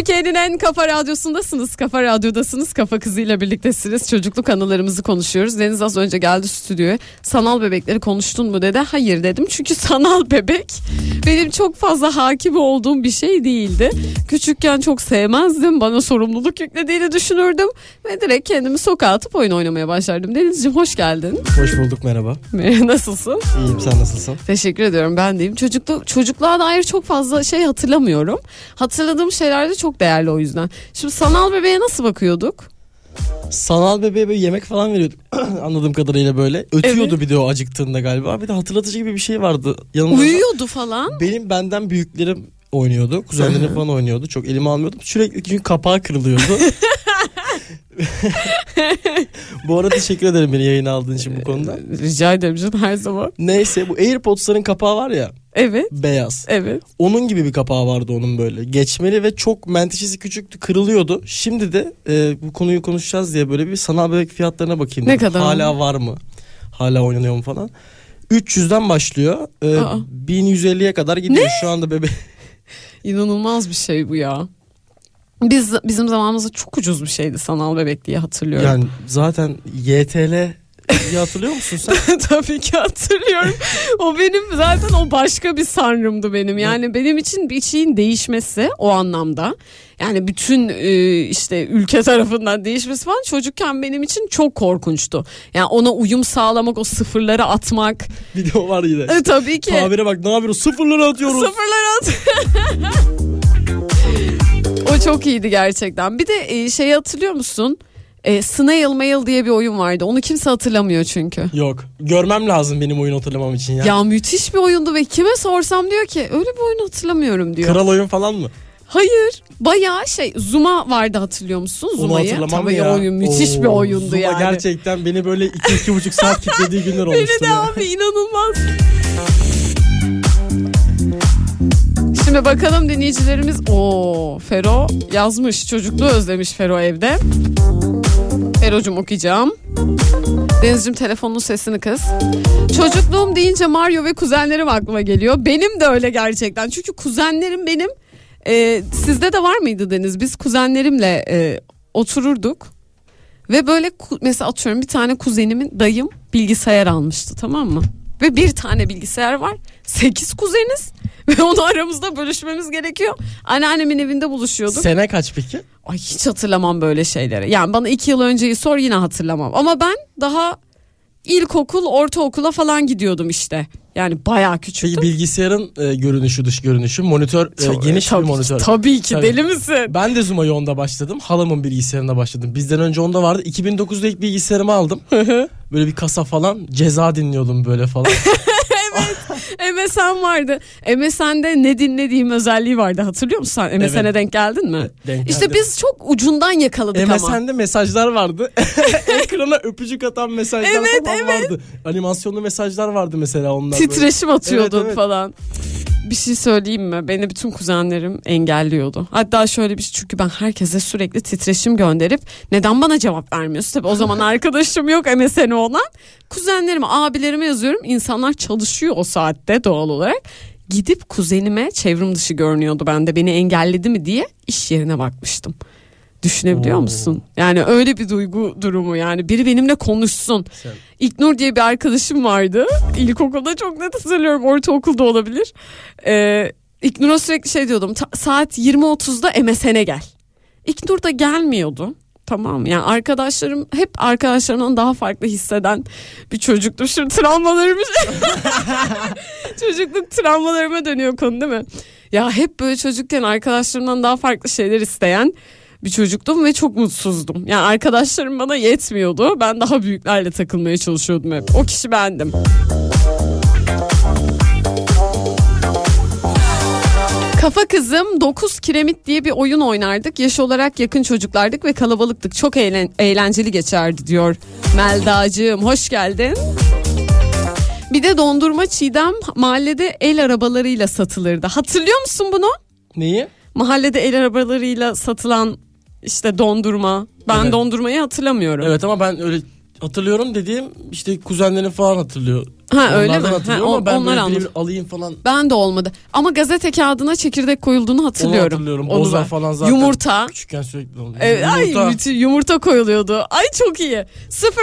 Türkiye'nin en kafa radyosundasınız. Kafa radyodasınız. Kafa kızıyla birliktesiniz. Çocukluk anılarımızı konuşuyoruz. Deniz az önce geldi stüdyoya. Sanal bebekleri konuştun mu dedi. Hayır dedim. Çünkü sanal bebek benim çok fazla hakim olduğum bir şey değildi. Küçükken çok sevmezdim. Bana sorumluluk yüklediğini düşünürdüm. Ve direkt kendimi sokağa atıp oyun oynamaya başlardım. Denizciğim hoş geldin. Hoş bulduk merhaba. Nasılsın? İyiyim sen nasılsın? Teşekkür ediyorum ben deyim. Çocuklu, çocukluğa dair çok fazla şey hatırlamıyorum. Hatırladığım şeyler de çok değerli o yüzden. Şimdi sanal bebeğe nasıl bakıyorduk? Sanal bebeğe böyle yemek falan veriyorduk anladığım kadarıyla böyle. Ötüyordu bir de o acıktığında galiba. Bir de hatırlatıcı gibi bir şey vardı. Yanımda Uyuyordu falan. Benim benden büyüklerim oynuyordu. Kuzenlerim falan oynuyordu. Çok elime almıyordum. Sürekli çünkü kapağı kırılıyordu. bu arada teşekkür ederim beni yayına aldığın için bu konuda. Rica ederim canım her zaman. Neyse bu AirPods'ların kapağı var ya Evet. beyaz. Evet. Onun gibi bir kapağı vardı onun böyle. Geçmeli ve çok menteşesi küçüktü kırılıyordu. Şimdi de e, bu konuyu konuşacağız diye böyle bir sanal bebek fiyatlarına bakayım. Ne dedim. kadar Hala var mı? Hala oynanıyor mu falan. 300'den başlıyor. E, Aa. 1150'ye kadar gidiyor şu anda bebek. İnanılmaz bir şey bu ya. Biz bizim zamanımızda çok ucuz bir şeydi sanal bebek diye hatırlıyorum. Yani zaten YTL hatırlıyor musun sen? Tabii ki hatırlıyorum. O benim zaten o başka bir sanrımdı benim. Yani benim için bir şeyin değişmesi o anlamda. Yani bütün e, işte ülke tarafından değişmesi falan çocukken benim için çok korkunçtu. Yani ona uyum sağlamak, o sıfırları atmak. Video var yine. E, tabii ki. Tabire bak ne yapıyoruz? Sıfırları atıyoruz. Sıfırları at. o çok iyiydi gerçekten. Bir de e, şeyi hatırlıyor musun? E, Snail Mail diye bir oyun vardı. Onu kimse hatırlamıyor çünkü. Yok. Görmem lazım benim oyun hatırlamam için ya. Ya müthiş bir oyundu ve kime sorsam diyor ki öyle bir oyun hatırlamıyorum diyor. Kral oyun falan mı? Hayır. Bayağı şey Zuma vardı hatırlıyor musun Onu Zuma'yı? hatırlamam Tabii ya. oyun müthiş Oo, bir oyundu Zuma yani. gerçekten beni böyle 2-2,5 saat kitlediği günler olmuştu. Beni de ya. abi inanılmaz. Şimdi bakalım dinleyicilerimiz. Oo Fero yazmış. Çocukluğu özlemiş Fero evde. Fero'cum okuyacağım. Deniz'cim telefonun sesini kız. Çocukluğum deyince Mario ve kuzenlerim aklıma geliyor. Benim de öyle gerçekten. Çünkü kuzenlerim benim. e, sizde de var mıydı Deniz? Biz kuzenlerimle e, otururduk. Ve böyle mesela atıyorum bir tane kuzenimin dayım bilgisayar almıştı tamam mı? Ve bir tane bilgisayar var. Sekiz kuzeniz. Ve onu aramızda bölüşmemiz gerekiyor. Anneannemin evinde buluşuyorduk. Sene kaç peki? Ay hiç hatırlamam böyle şeyleri. Yani bana iki yıl önceyi sor yine hatırlamam. Ama ben daha ilkokul, ortaokula falan gidiyordum işte. Yani bayağı küçüktüm. Peki bilgisayarın e, görünüşü dış görünüşü monitör e, Tabii- geniş tabii bir ki- monitör. Tabii ki Tabii. deli misin? Ben de Zuma'yı onda başladım. Halamın bilgisayarında başladım. Bizden önce onda vardı. 2009'da ilk bilgisayarımı aldım. böyle bir kasa falan ceza dinliyordum böyle falan. MSN vardı. MSN'de ne dinlediğim özelliği vardı hatırlıyor musun sen? MSN'e Evet. denk geldin mi? Denk işte geldim. biz çok ucundan yakaladık ama. MSN'de mesajlar vardı. Ekrana öpücük atan mesajlar Evet, falan evet. vardı. Animasyonlu mesajlar vardı mesela onlar. böyle. Titreşim atıyordun Evet, evet. falan. Bir şey söyleyeyim mi? Beni bütün kuzenlerim engelliyordu. Hatta şöyle bir şey çünkü ben herkese sürekli titreşim gönderip neden bana cevap vermiyorsun? Tabii o zaman arkadaşım yok MSN'i olan. Kuzenlerime, abilerime yazıyorum. İnsanlar çalışıyor o saatte doğal olarak. Gidip kuzenime çevrim dışı görünüyordu bende beni engelledi mi diye iş yerine bakmıştım. Düşünebiliyor Oo. musun? Yani öyle bir duygu durumu yani biri benimle konuşsun. Sen- İknur diye bir arkadaşım vardı. İlkokulda çok net hatırlıyorum. Ortaokulda olabilir. Ee, İknur'a sürekli şey diyordum. "Ta- saat 20.30'da MSN'e gel. İknur da gelmiyordu. Tamam yani arkadaşlarım hep arkadaşlarımdan daha farklı hisseden bir çocuktu. Şimdi travmalarımız çocukluk travmalarıma dönüyor konu değil mi? Ya hep böyle çocukken arkadaşlarımdan daha farklı şeyler isteyen bir çocuktum ve çok mutsuzdum. Yani arkadaşlarım bana yetmiyordu. Ben daha büyüklerle takılmaya çalışıyordum hep. O kişi bendim. Kafa Kızım 9 Kiremit diye bir oyun oynardık. Yaş olarak yakın çocuklardık ve kalabalıktık. Çok eğlen- eğlenceli geçerdi diyor Meldacığım. Hoş geldin. Bir de dondurma çiğdem mahallede el arabalarıyla satılırdı. Hatırlıyor musun bunu? Neyi? Mahallede el arabalarıyla satılan işte dondurma. Ben Evet. dondurmayı hatırlamıyorum. Evet ama ben öyle hatırlıyorum dediğim işte kuzenlerin falan hatırlıyor. Ha öyle mi? Onlardan hatırlıyorum Ha, ama ben onlar böyle alayım falan. Ben de olmadı. Ama gazete kağıdına çekirdek koyulduğunu hatırlıyorum. Onu hatırlıyorum. Onu Boza ben- falan zaten. Yumurta. Küçükken sürekli oluyor. Evet, ay Yumurta. müthiş, yumurta koyuluyordu. Ay çok iyi.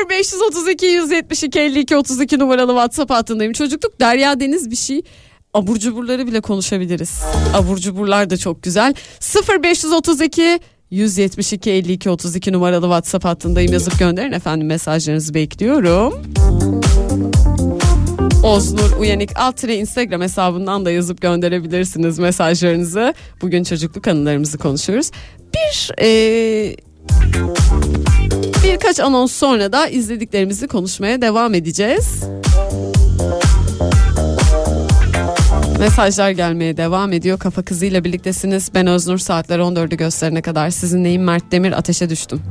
0532 172 52 32 numaralı WhatsApp hattındayım. Çocukluk Derya Deniz bir şey. Abur cuburları bile konuşabiliriz. Abur cuburlar da çok güzel. 0532 172 52 32 numaralı WhatsApp hattındayım. Yazıp gönderin efendim mesajlarınızı bekliyorum. Oznur Uyanık alt Instagram hesabından da yazıp gönderebilirsiniz mesajlarınızı. Bugün çocukluk anılarımızı konuşuyoruz. Bir e, birkaç anons sonra da izlediklerimizi konuşmaya devam edeceğiz. Mesajlar gelmeye devam ediyor. Kafa kızıyla birliktesiniz. Ben Öznur saatler 14'ü gösterene kadar sizinleyim Mert Demir ateşe düştüm.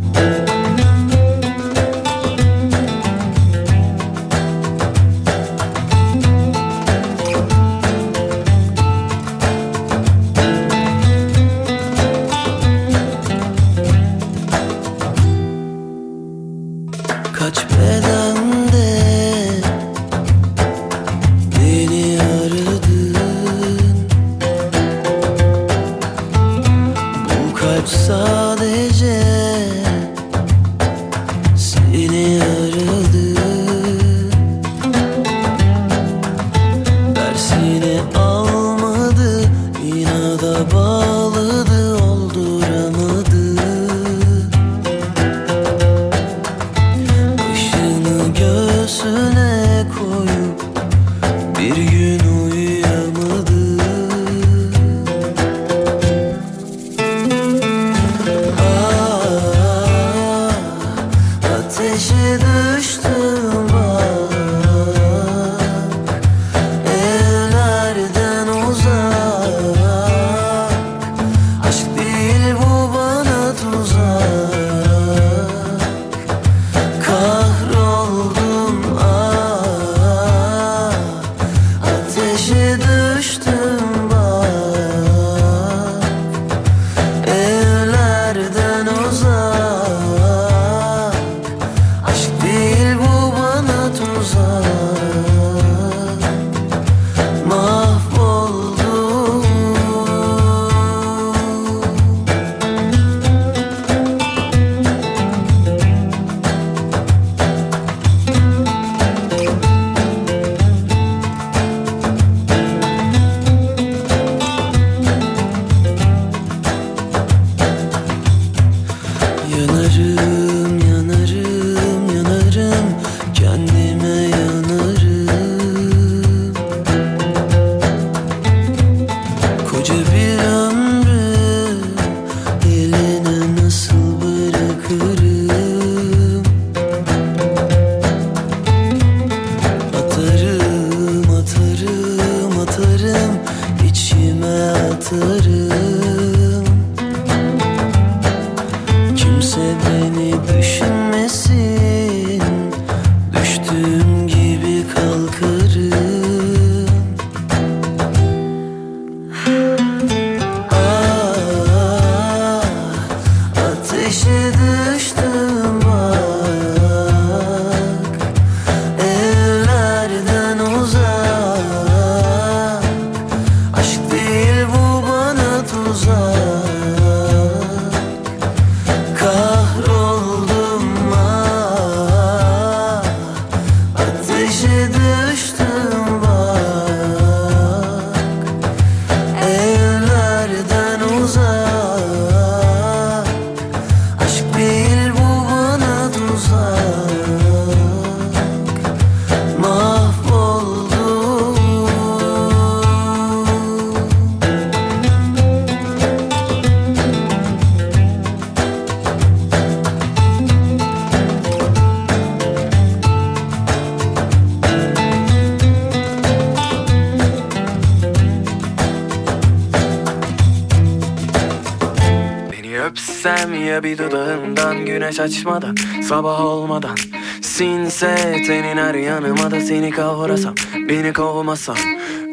aç açmadan Sabah olmadan. Sinse tenin her yanıma da seni kavrasam Beni kovmasam.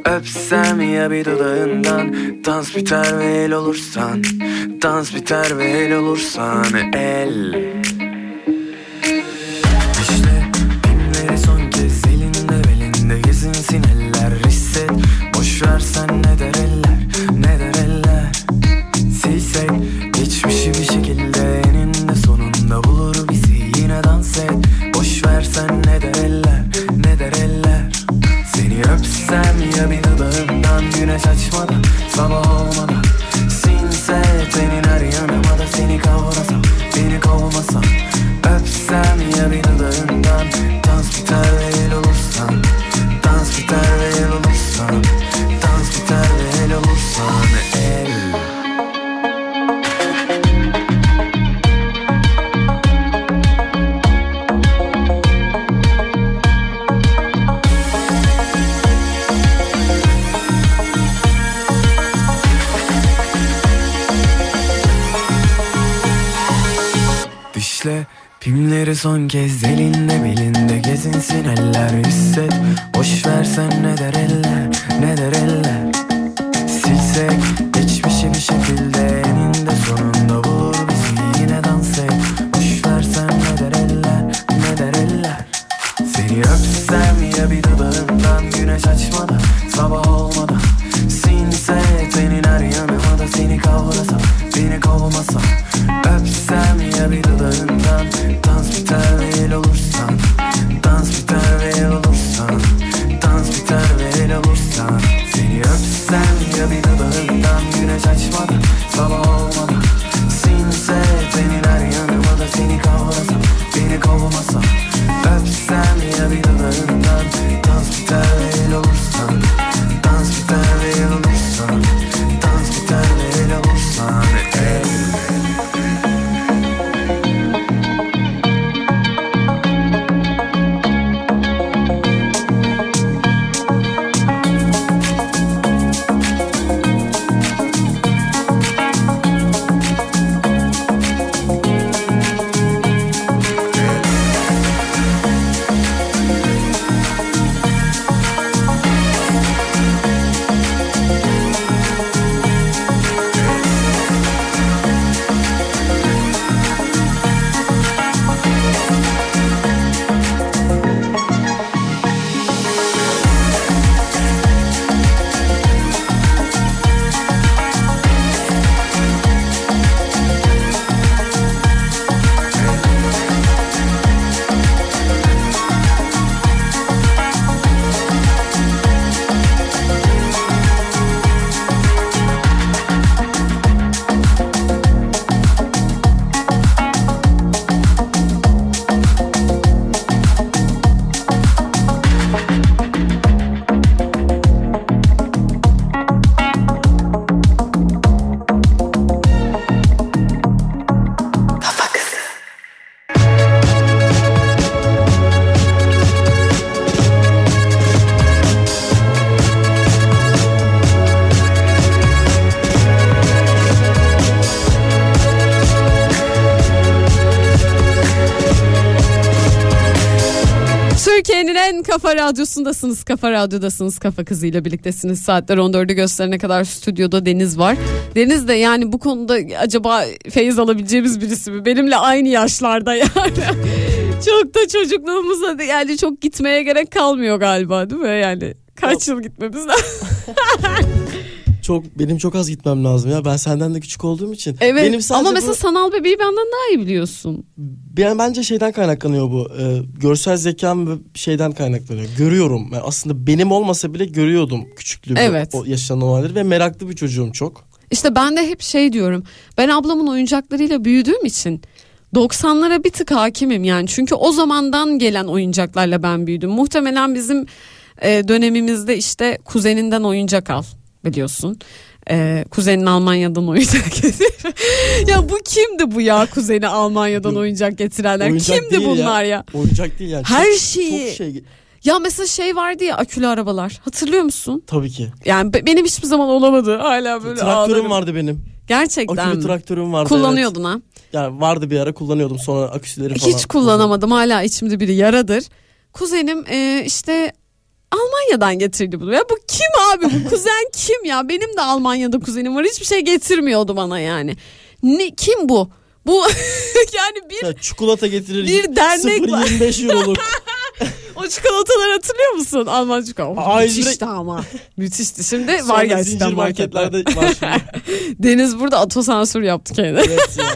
Öpsem ya bir dudağından Dans biter ve el olursan. Dans biter ve el olursan El. Filmleri son kez elinde belinde gezinsin eller hisset. Boş versen ne der eller ne der eller. Kafa Radyosu'ndasınız. Kafa Radyo'dasınız. Kafa kızıyla birliktesiniz. Saatler 14'ü gösterene kadar stüdyoda Deniz var. Deniz de yani bu konuda acaba feyiz alabileceğimiz birisi mi? Benimle aynı yaşlarda yani. çok da çocukluğumuza yani çok gitmeye gerek kalmıyor galiba değil mi? Yani kaç yıl gitmemiz lazım. Çok benim çok az gitmem lazım ya. Ben senden de küçük olduğum için. Evet Benim ama bu- mesela sanal bebeği benden daha iyi biliyorsun. Ben bence şeyden kaynaklanıyor bu. Ee, görsel zekam ve şeyden kaynaklanıyor. Görüyorum. Yani aslında benim olmasa bile görüyordum küçüklüğümde Evet. o yaşanan olayları ve meraklı bir çocuğum çok. İşte ben de hep şey diyorum. Ben ablamın oyuncaklarıyla büyüdüğüm için 90'lara bir tık hakimim yani. Çünkü o zamandan gelen oyuncaklarla ben büyüdüm. Muhtemelen bizim e, dönemimizde işte kuzeninden oyuncak al biliyorsun. E, kuzenin Almanya'dan oyuncak getir. ya bu kimdi bu ya kuzeni Almanya'dan oyuncak getirenler? Oyuncak kimdi bunlar ya? Oyuncak değil yani. Her Çok- şeyi- Çok şey. Ya mesela şey vardı ya akülü arabalar. Hatırlıyor musun? Tabii ki. Yani be- benim hiçbir zaman olamadı. Hala böyle Traktörüm ağlarım. vardı benim. Gerçekten. Akülü mi? traktörüm vardı. Kullanıyordun ha. Evet. Yani vardı bir ara kullanıyordum sonra aküsüleri falan. Hiç kullanamadım hala içimde bir yaradır. Kuzenim e, işte Almanya'dan getirdi bunu. Ya bu kim abi bu kuzen kim ya? Benim de Almanya'da kuzenim var. Hiçbir şey getirmiyordu bana yani. Ne kim bu? Bu yani bir Ya çikolata getirir. Bir dernek var. 0.25 euroluk. o çikolataları hatırlıyor musun? Alman çikolata. Ay, müthişti ama. Müthişti. Şimdi var Sonra gerçekten zincir marketlerde. marketlerde var. Deniz burada otosansür yaptı kendine. evet ya.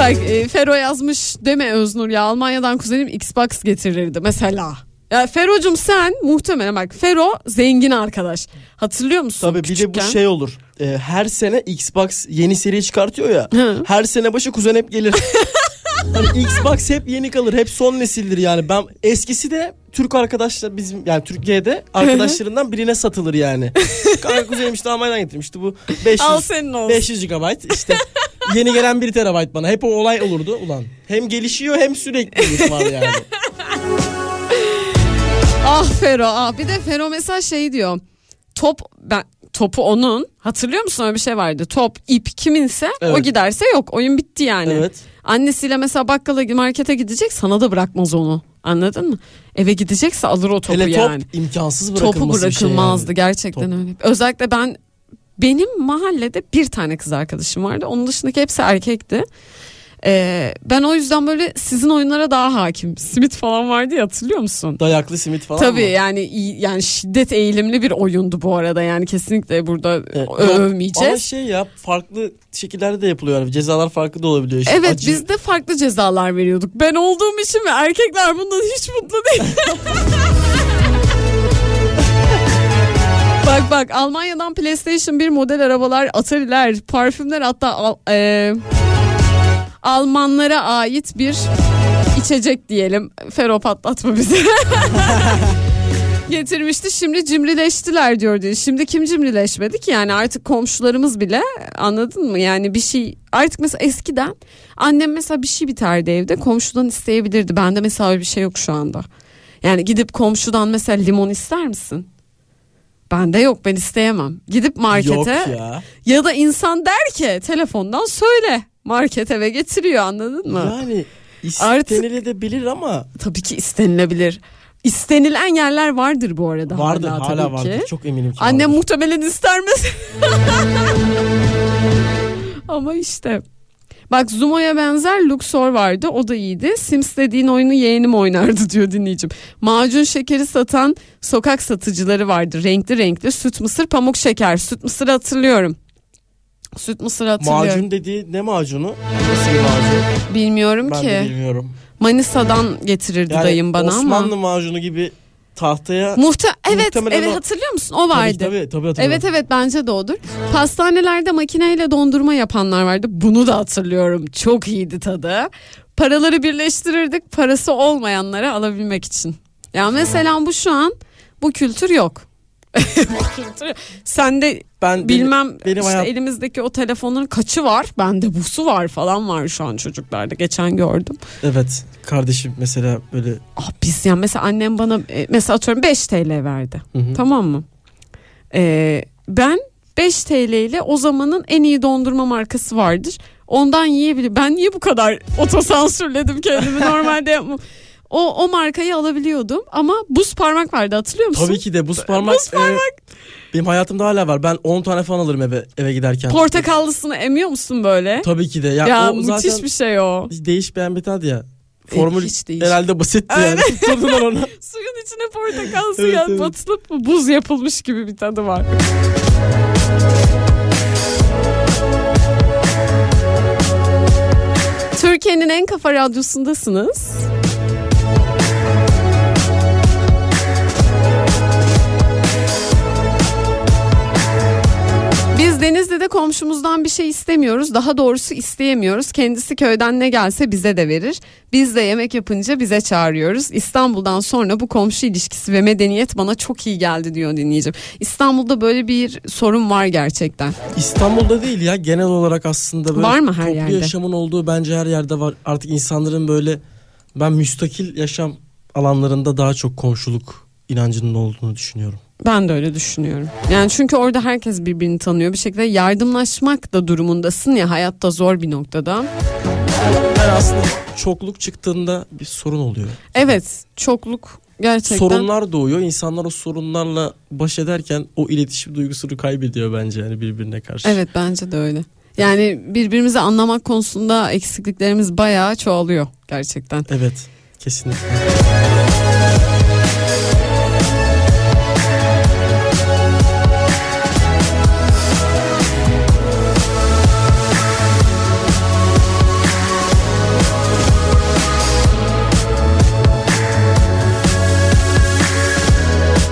Bak e, Fero yazmış deme Öznur ya Almanya'dan kuzenim Xbox getirirdi mesela. Ya Fero'cum sen muhtemelen bak Fero zengin arkadaş. Hatırlıyor musun? Tabii bir de bu küçükken? şey olur. Ee, her sene Xbox yeni seri çıkartıyor ya. Hı. Her sene başı kuzen hep gelir. hani Xbox hep yeni kalır. Hep son nesildir yani. Ben eskisi de Türk arkadaşlar bizim yani Türkiye'de arkadaşlarından birine satılır yani. Kanka kuzenim işte Almanya'dan getirmişti bu 500 Al senin olsun. 500 GB işte yeni gelen 1 TB bana. Hep o olay olurdu ulan. Hem gelişiyor hem sürekli var yani. Ah Fero ah bir de Fero mesela şey diyor. Top ben topu onun hatırlıyor musun öyle bir şey vardı. Top ip kiminse o Evet. giderse yok oyun bitti yani. Evet. Annesiyle mesela bakkala markete gidecek sana da bırakmaz onu. Anladın mı? Eve gidecekse alır o topu Hele top yani. imkansız bırakılması Topu bir şey bırakılmazdı yani. gerçekten Top. öyle. Özellikle ben benim mahallede bir tane kız arkadaşım vardı. Onun dışındaki hepsi erkekti. Ee, ben o yüzden böyle sizin oyunlara daha hakim. Simit falan vardı ya hatırlıyor musun? Dayaklı simit falan Tabii mı? yani yani şiddet eğilimli bir oyundu bu arada. Yani kesinlikle burada Evet, övmeyeceğiz. Ama şey ya farklı şekillerde de yapılıyor. Yani cezalar farklı da olabiliyor. İşte Evet acı- biz de farklı cezalar veriyorduk. Ben olduğum için mi erkekler bundan hiç mutlu değil. bak bak Almanya'dan PlayStation 1 model arabalar, Atari'ler, parfümler hatta e, Almanlara ait bir içecek diyelim. Fero patlatma bizi. getirmişti. Şimdi cimrileştiler diyordu. Şimdi kim cimrileşmedi ki yani artık komşularımız bile anladın mı? Yani bir şey artık mesela eskiden annem mesela bir şey biterdi evde komşudan isteyebilirdi. Bende mesela öyle bir şey yok şu anda. Yani gidip komşudan mesela limon ister misin? Bende yok ben isteyemem. Gidip markete ya. ya da insan der ki telefondan söyle. Market eve getiriyor anladın mı? Yani istenilebilir ama Tabii ki istenilebilir. İstenilen yerler vardır bu arada. vardır hala, hala, tabii vardır. ki. Çok eminim ki Annem vardır. muhtemelen ister mesela. Ama işte. Bak Zumo'ya benzer Luxor vardı o da iyiydi. Sims dediğin oyunu yeğenim oynardı diyor dinleyicim. Macun şekeri satan sokak satıcıları vardı. Renkli renkli süt mısır pamuk şeker. Süt mısırı hatırlıyorum. Süt mısır hatırlıyorum. Macun dediği ne macunu? Nasıl bir macun? Bilmiyorum Ben ki. de bilmiyorum. Manisa'dan getirirdi Yani dayım bana Osmanlı ama. macunu gibi tahtaya Muhte evet evet o- hatırlıyor musun? O vardı. Tabii tabii, tabii hatırlıyorum. Evet evet bence de odur. Pastanelerde makineyle dondurma yapanlar vardı. Bunu da hatırlıyorum. Çok iyiydi tadı. Paraları birleştirirdik parası olmayanlara alabilmek için. Ya mesela bu şu an bu kültür yok. Yok. Sende Ben bilmem benim işte hayat- elimizdeki o telefonun kaçı var? Bende busu var falan var şu an çocuklarda. Geçen gördüm. Evet kardeşim mesela böyle Ah biz ya mesela annem bana e, mesela atıyorum 5 TL verdi. Hı hı. Tamam mı? Ee, ben 5 TL ile o zamanın en iyi dondurma markası vardır. Ondan yiyebilir. Ben niye bu kadar otosansürledim kendimi normalde yapmam. O o markayı alabiliyordum ama buz parmak vardı hatırlıyor musun? Tabii ki de buz parmak. Buz parmak. e, benim hayatımda hala var. Ben 10 tane falan alırım eve eve giderken. Portakallısını emiyor musun böyle? Tabii ki de. Ya, ya o müthiş zaten bir şey o. hiç değişmeyen bir tat ya. Formül hiç değiş- herhalde basitti yani. Tutturdular ona. Suyun içine portakal suyu Evet, evet. batılıp buz yapılmış gibi bir tadı var. Türkiye'nin en kafa radyosundasınız. Biz Denizli'de komşumuzdan bir şey istemiyoruz. Daha doğrusu isteyemiyoruz. Kendisi köyden ne gelse bize de verir. Biz de yemek yapınca bize çağırıyoruz. İstanbul'dan sonra bu komşu ilişkisi ve medeniyet bana çok iyi geldi diyor dinleyicim. İstanbul'da böyle bir sorun var gerçekten. İstanbul'da değil ya genel olarak aslında böyle Var mı her toplu yerde? yaşamın olduğu bence her yerde var. Artık insanların böyle ben müstakil yaşam alanlarında daha çok komşuluk inancının olduğunu düşünüyorum. Ben de öyle düşünüyorum. Yani çünkü orada herkes birbirini tanıyor. Bir şekilde yardımlaşmak da durumundasın ya hayatta zor bir noktada. Yani aslında çokluk çıktığında bir sorun oluyor. Evet çokluk gerçekten. Sorunlar doğuyor. İnsanlar o sorunlarla baş ederken o iletişim duygusunu kaybediyor bence yani birbirine karşı. Evet bence de öyle. Yani birbirimizi anlamak konusunda eksikliklerimiz bayağı çoğalıyor gerçekten. Evet. Kesinlikle.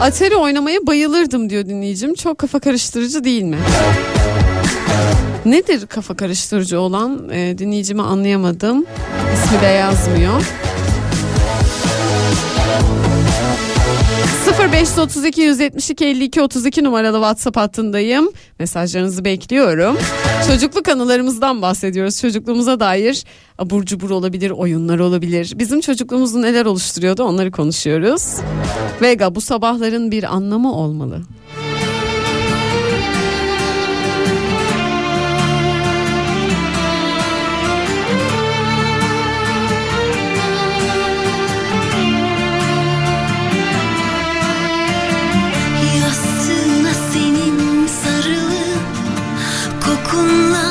Atari oynamaya bayılırdım diyor dinleyicim. Çok kafa karıştırıcı değil mi? Nedir kafa karıştırıcı olan? Ee, dinleyicimi anlayamadım. İsmi de yazmıyor. 0532 172 52 32 numaralı WhatsApp hattındayım. Mesajlarınızı bekliyorum. Çocukluk anılarımızdan bahsediyoruz. Çocukluğumuza dair abur cubur olabilir, oyunlar olabilir. Bizim çocukluğumuzu neler oluşturuyordu onları konuşuyoruz. Vega bu sabahların bir anlamı olmalı. I'm not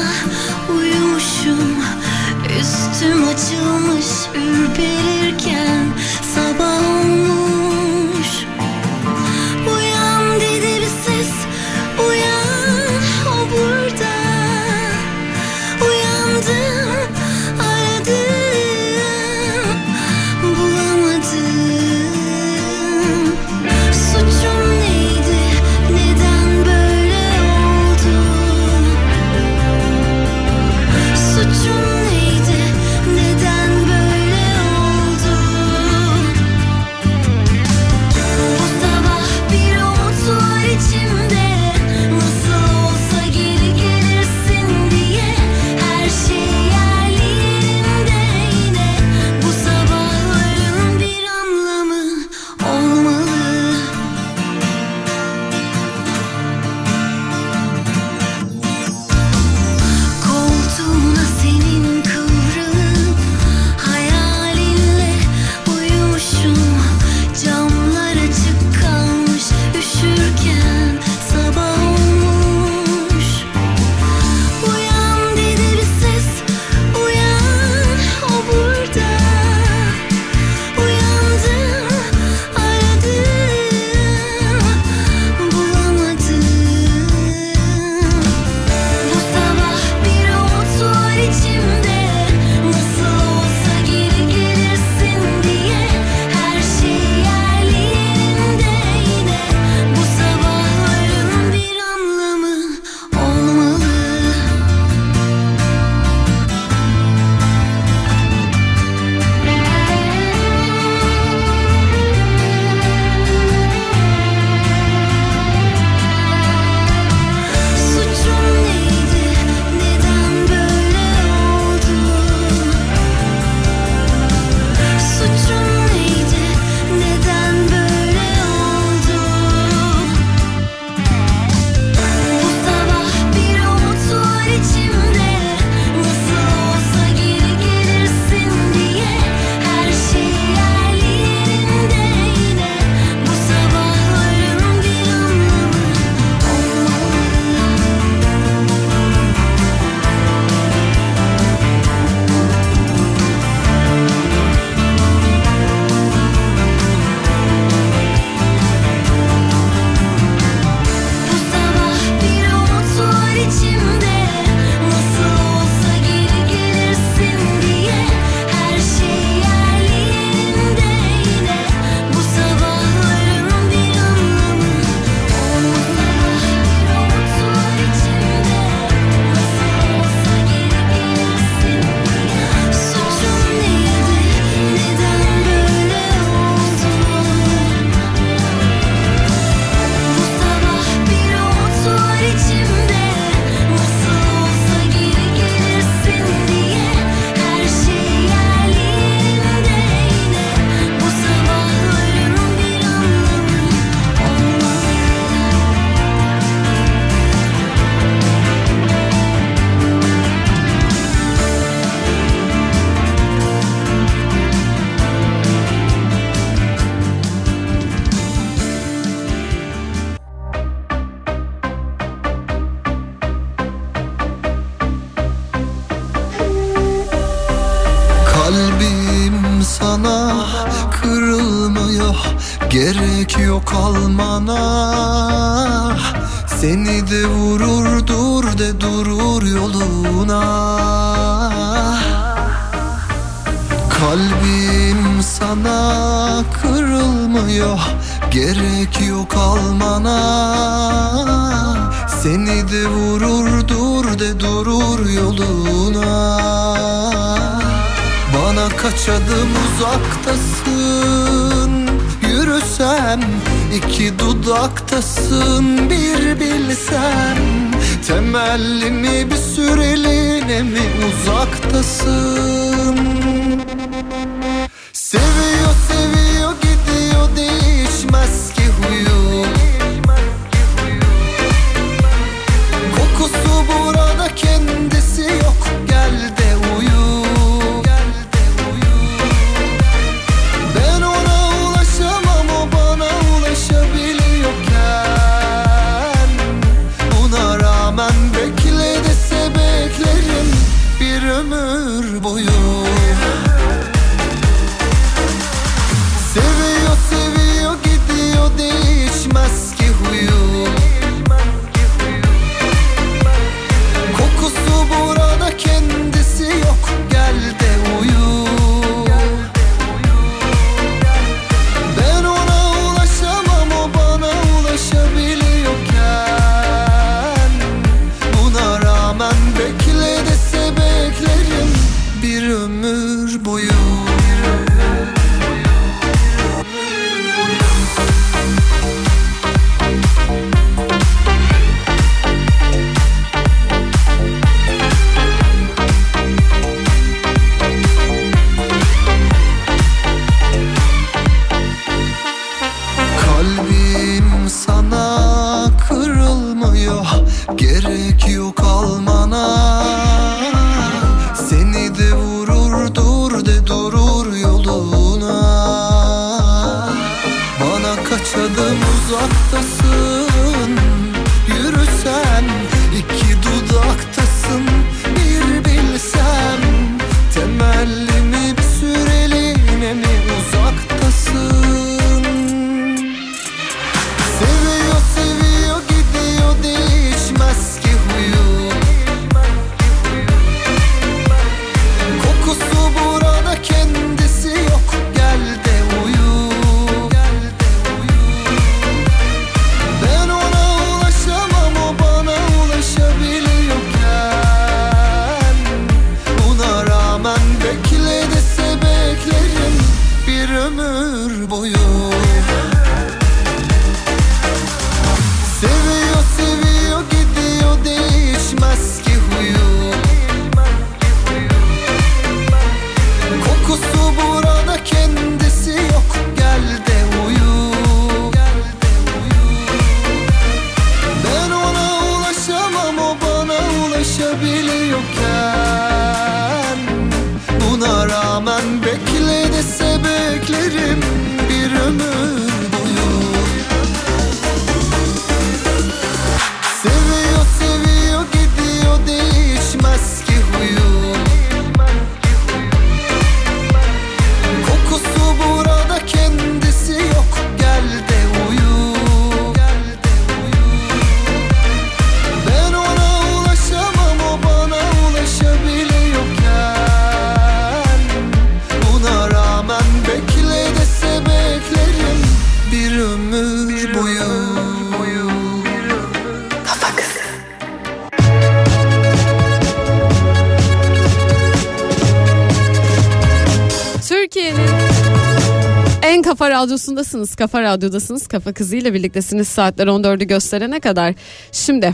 Radyosu'ndasınız, Kafa Radyo'dasınız. Kafa Kızı ile birliktesiniz saatler 14'ü gösterene kadar. Şimdi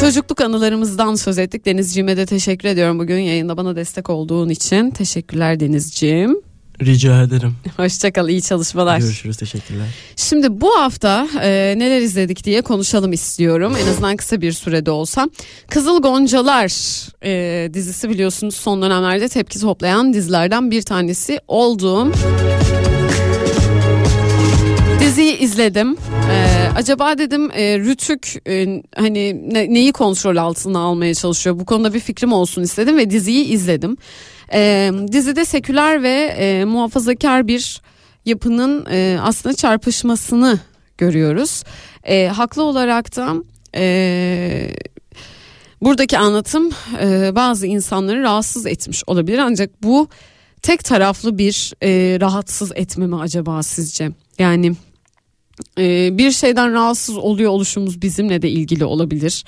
çocukluk anılarımızdan söz ettik. Denizciğime de teşekkür ediyorum bugün yayında bana destek olduğun için. Teşekkürler Denizciğim. Rica ederim. Hoşçakal, iyi çalışmalar. Görüşürüz, teşekkürler. Şimdi bu hafta e, neler izledik diye konuşalım istiyorum. En azından kısa bir sürede olsa. Kızıl Goncalar e, dizisi biliyorsunuz son dönemlerde tepki toplayan dizilerden bir tanesi olduğum diziyi izledim. Ee, acaba dedim e, Rütük e, hani ne, neyi kontrol altına almaya çalışıyor? Bu konuda bir fikrim olsun istedim ve diziyi izledim. Ee, dizide seküler ve e, muhafazakar bir yapının e, aslında çarpışmasını görüyoruz. E, haklı olarak da e, buradaki anlatım e, bazı insanları rahatsız etmiş olabilir ancak bu tek taraflı bir e, rahatsız etme mi acaba sizce? Yani e, bir şeyden rahatsız oluyor oluşumuz bizimle de ilgili olabilir.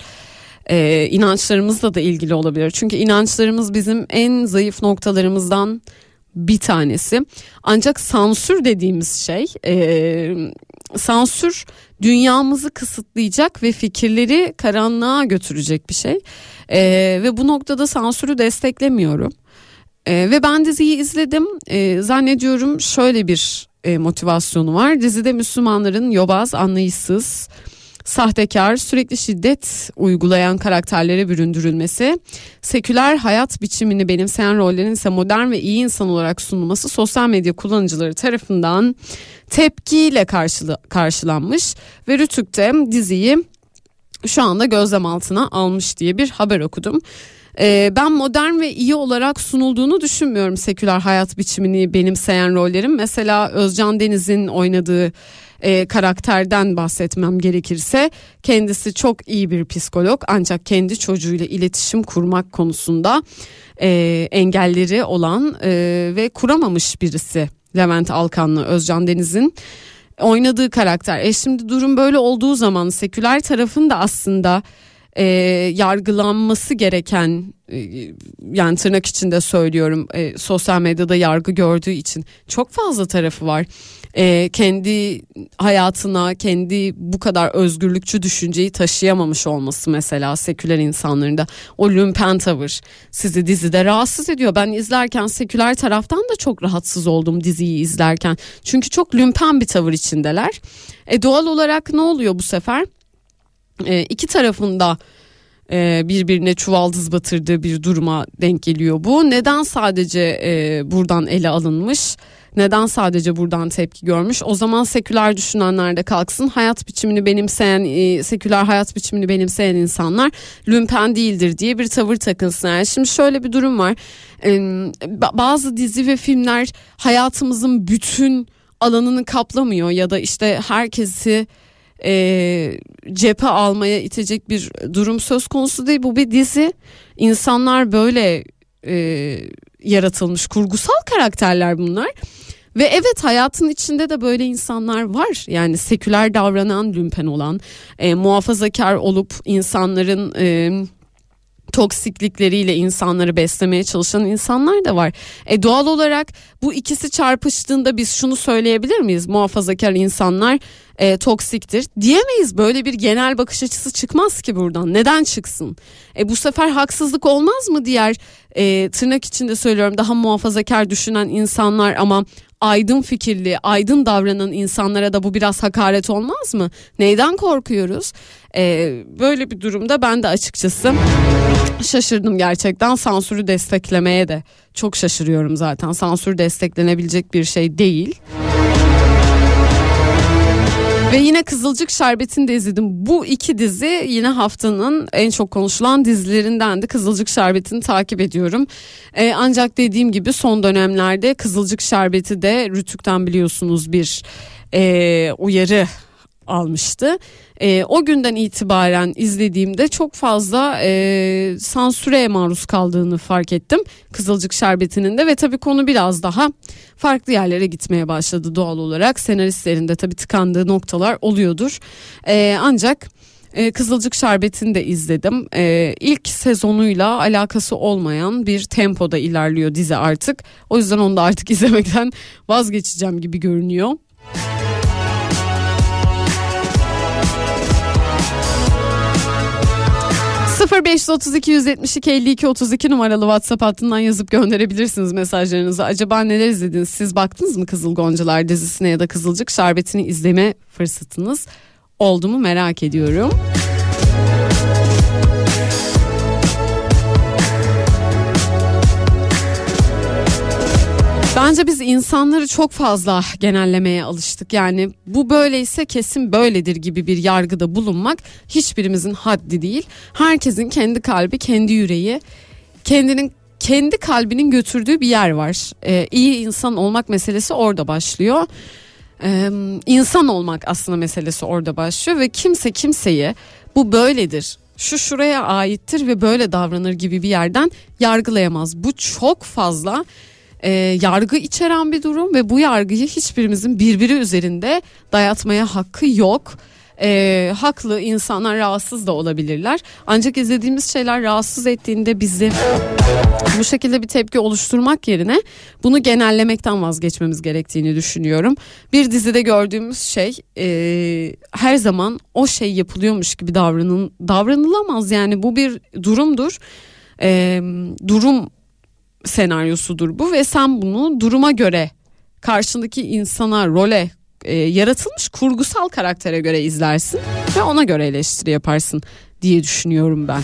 E, inançlarımızla da ilgili olabilir. Çünkü inançlarımız bizim en zayıf noktalarımızdan bir tanesi. Ancak sansür dediğimiz şey e, sansür dünyamızı kısıtlayacak ve fikirleri karanlığa götürecek bir şey. E, ve bu noktada sansürü desteklemiyorum. E, ve ben diziyi izledim. E, zannediyorum şöyle bir e, motivasyonu var. Dizide Müslümanların yobaz, anlayışsız, sahtekar, sürekli şiddet uygulayan karakterlere büründürülmesi, seküler hayat biçimini benimseyen rollerin ise modern ve iyi insan olarak sunulması sosyal medya kullanıcıları tarafından tepkiyle karşıla, karşılanmış ve Rütük'te diziyi şu anda gözlem altına almış diye bir haber okudum. Ee, ben modern ve iyi olarak sunulduğunu düşünmüyorum seküler hayat biçimini benimseyen rollerin. Mesela Özcan Deniz'in oynadığı e, karakterden bahsetmem gerekirse kendisi çok iyi bir psikolog ancak kendi çocuğuyla iletişim kurmak konusunda e, engelleri olan e, ve kuramamış birisi Levent Alkanlı Özcan Deniz'in oynadığı karakter. E şimdi durum böyle olduğu zaman seküler tarafın da aslında e, yargılanması gereken e, yani tırnak içinde söylüyorum e, sosyal medyada yargı gördüğü için çok fazla tarafı var. E, kendi hayatına kendi bu kadar özgürlükçü düşünceyi taşıyamamış olması mesela seküler insanların da o lümpen tavır sizi dizide rahatsız ediyor. Ben izlerken seküler taraftan da çok rahatsız oldum diziyi izlerken. Çünkü çok lümpen bir tavır içindeler. E, doğal olarak ne oluyor bu sefer? E, iki tarafında e, birbirine çuvaldız batırdığı bir duruma denk geliyor bu. Neden sadece e, buradan ele alınmış? Neden sadece buradan tepki görmüş? O zaman seküler düşünenler de kalksın. Hayat biçimini benimseyen, e, seküler hayat biçimini benimseyen insanlar lümpen değildir diye bir tavır takılsın. Yani şimdi şöyle bir durum var. E, ba- bazı dizi ve filmler hayatımızın bütün alanını kaplamıyor ya da işte herkesi e, cephe almaya itecek bir durum söz konusu değil. Bu bir dizi. İnsanlar böyle e, yaratılmış kurgusal karakterler bunlar. Ve evet hayatın içinde de böyle insanlar var. Yani seküler davranan, lümpen olan, e, muhafazakar olup insanların e, toksiklikleriyle insanları beslemeye çalışan insanlar da var. E doğal olarak bu ikisi çarpıştığında biz şunu söyleyebilir miyiz? Muhafazakar insanlar e, toksiktir diyemeyiz. Böyle bir genel bakış açısı çıkmaz ki buradan. Neden çıksın? E bu sefer haksızlık olmaz mı diğer e, tırnak içinde söylüyorum daha muhafazakar düşünen insanlar ama aydın fikirli, aydın davranan insanlara da bu biraz hakaret olmaz mı? Neyden korkuyoruz? E, böyle bir durumda ben de açıkçası şaşırdım gerçekten sansürü desteklemeye de çok şaşırıyorum zaten sansür desteklenebilecek bir şey değil. Ve yine Kızılcık Şerbeti'ni de izledim. Bu iki dizi yine haftanın en çok konuşulan dizilerinden de Kızılcık Şerbeti'ni takip ediyorum. Ee, ancak dediğim gibi son dönemlerde Kızılcık Şerbeti de Rütük'ten biliyorsunuz bir e, uyarı almıştı. E, o günden itibaren izlediğimde çok fazla e, sansüre maruz kaldığını fark ettim. Kızılcık Şerbeti'nin de ve tabii konu biraz daha farklı yerlere gitmeye başladı doğal olarak. Senaristlerin de tabii tıkandığı noktalar oluyordur. E, ancak Kızılcık Şerbeti'ni de izledim. E, ilk sezonuyla alakası olmayan bir tempoda ilerliyor dizi artık. O yüzden onu da artık izlemekten vazgeçeceğim gibi görünüyor. ...0532 172 52 32 numaralı WhatsApp hattından yazıp gönderebilirsiniz mesajlarınızı. Acaba neler izlediniz? Siz baktınız mı Kızıl Goncalar dizisine ya da Kızılcık Şerbeti'ni izleme fırsatınız oldu mu merak ediyorum. Bence biz insanları çok fazla genellemeye alıştık. Yani bu böyleyse kesin böyledir gibi bir yargıda bulunmak hiçbirimizin haddi değil. Herkesin kendi kalbi, kendi yüreği, kendinin kendi kalbinin götürdüğü bir yer var. E, iyi insan olmak meselesi orada başlıyor. E, insan olmak aslında meselesi orada başlıyor ve kimse kimseyi bu böyledir şu şuraya aittir ve böyle davranır gibi bir yerden yargılayamaz. Bu çok fazla e, yargı içeren bir durum ve bu yargıyı hiçbirimizin birbiri üzerinde dayatmaya hakkı yok. E, haklı insanlar rahatsız da olabilirler. Ancak izlediğimiz şeyler rahatsız ettiğinde bizi bu şekilde bir tepki oluşturmak yerine bunu genellemekten vazgeçmemiz gerektiğini düşünüyorum. Bir dizide gördüğümüz şey e, her zaman o şey yapılıyormuş gibi davranın, davranılamaz yani bu bir durumdur. E, durum senaryosudur bu ve sen bunu duruma göre karşındaki insana role e, yaratılmış kurgusal karaktere göre izlersin ve ona göre eleştiri yaparsın diye düşünüyorum ben.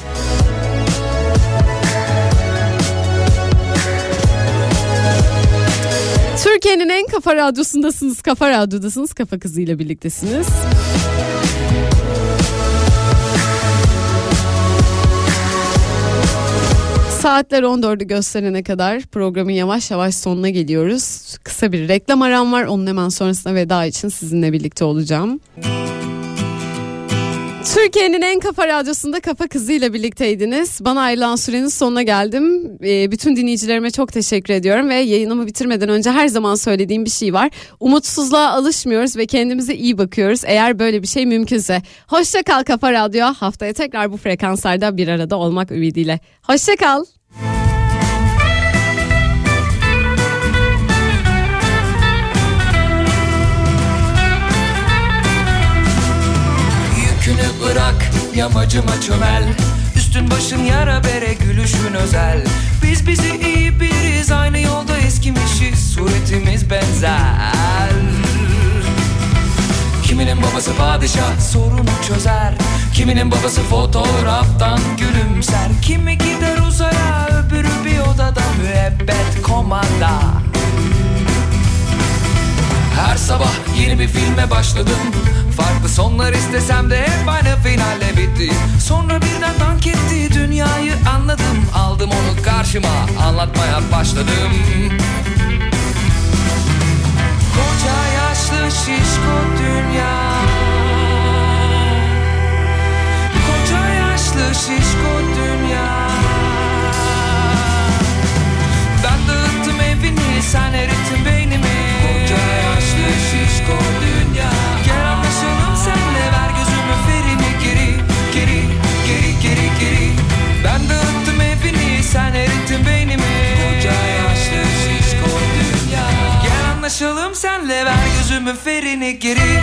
Türkiye'nin en kafa radyosundasınız, kafa radyodasınız, kafa kızıyla birliktesiniz. Saatler 14'ü gösterene kadar programın yavaş yavaş sonuna geliyoruz. Kısa bir reklam aram var. Onun hemen sonrasında veda için sizinle birlikte olacağım. Türkiye'nin en kafa radyosunda kafa kızıyla birlikteydiniz. Bana ayrılan sürenin sonuna geldim. Ee, bütün dinleyicilerime çok teşekkür ediyorum ve yayınımı bitirmeden önce her zaman söylediğim bir şey var. Umutsuzluğa alışmıyoruz ve kendimize iyi bakıyoruz eğer böyle bir şey mümkünse. Hoşça kal Kafa Radyo. Haftaya tekrar bu frekanslarda bir arada olmak ümidiyle. Hoşça kal. Yamacıma çömel. Üstün başın yara bere gülüşün özel. Biz bizi iyi biriz aynı yolda eskimişiz. Suretimiz benzer. Kiminin babası padişah sorunu çözer. Kiminin babası fotoğraftan gülümser. Kimi gider uzaya öbürü bir odada müebbet komanda. Her sabah yeni bir filme başladım Farklı sonlar istesem de hep aynı finalle bitti. Sonra birden dank etti dünyayı anladım. Aldım onu karşıma anlatmaya başladım. Koca yaşlı şişko dünya. Koca yaşlı şişko dünya. Ben dağıttım evini sen erittin beynimi. Koca yaşlı şişko dünya ferini geri?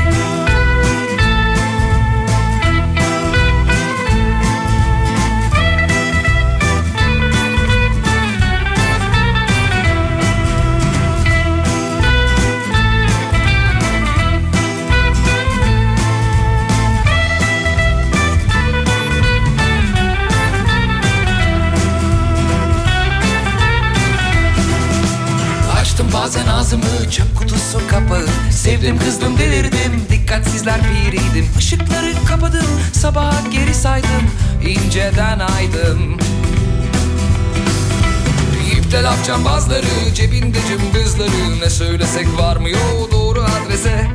Bazen ağzımı çöp kutusu kapağı Sevdim kızdım delirdim. Dikkatsizler piriydim. Işıkları kapadım sabaha geri saydım. İnceden aydım. İpte laf cambazları cebinde cımbızları. Ne söylesek varmıyor doğru adrese.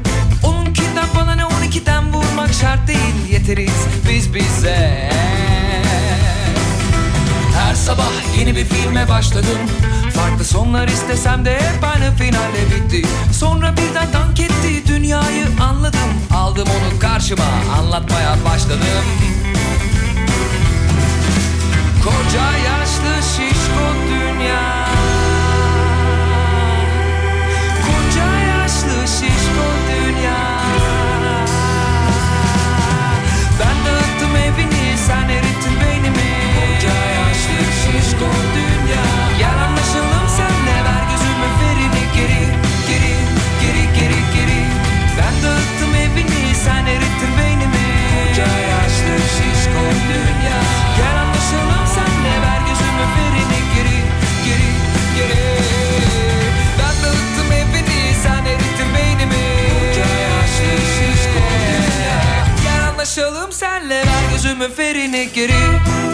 Onunkinden bana ne on ikiden vurmak şart değil. Yeteriz biz bize. Her sabah yeni bir filme başladım Farklı sonlar istesem de hep aynı finalle bitti. Sonra birden dank etti dünyayı anladım. Aldım onu karşıma anlatmaya başladım. Koca yaşlı şişko dünya. Koca yaşlı şişko dünya. Ben dağıttım evini sen erittin beynimi Gel anlaşalım senle ver gözümün ferini geri Geri geri geri geri. Ben dağıttım evini sen erittin beynimi. Koca yaşlı şişko dünya. Gel anlaşalım senle ver gözümün ferini geri Geri geri. Ben dağıttım evini sen erittin beynimi. Koca yaşlı şişko dünya. Gel anlaşalım senle ver gözümün ferini geri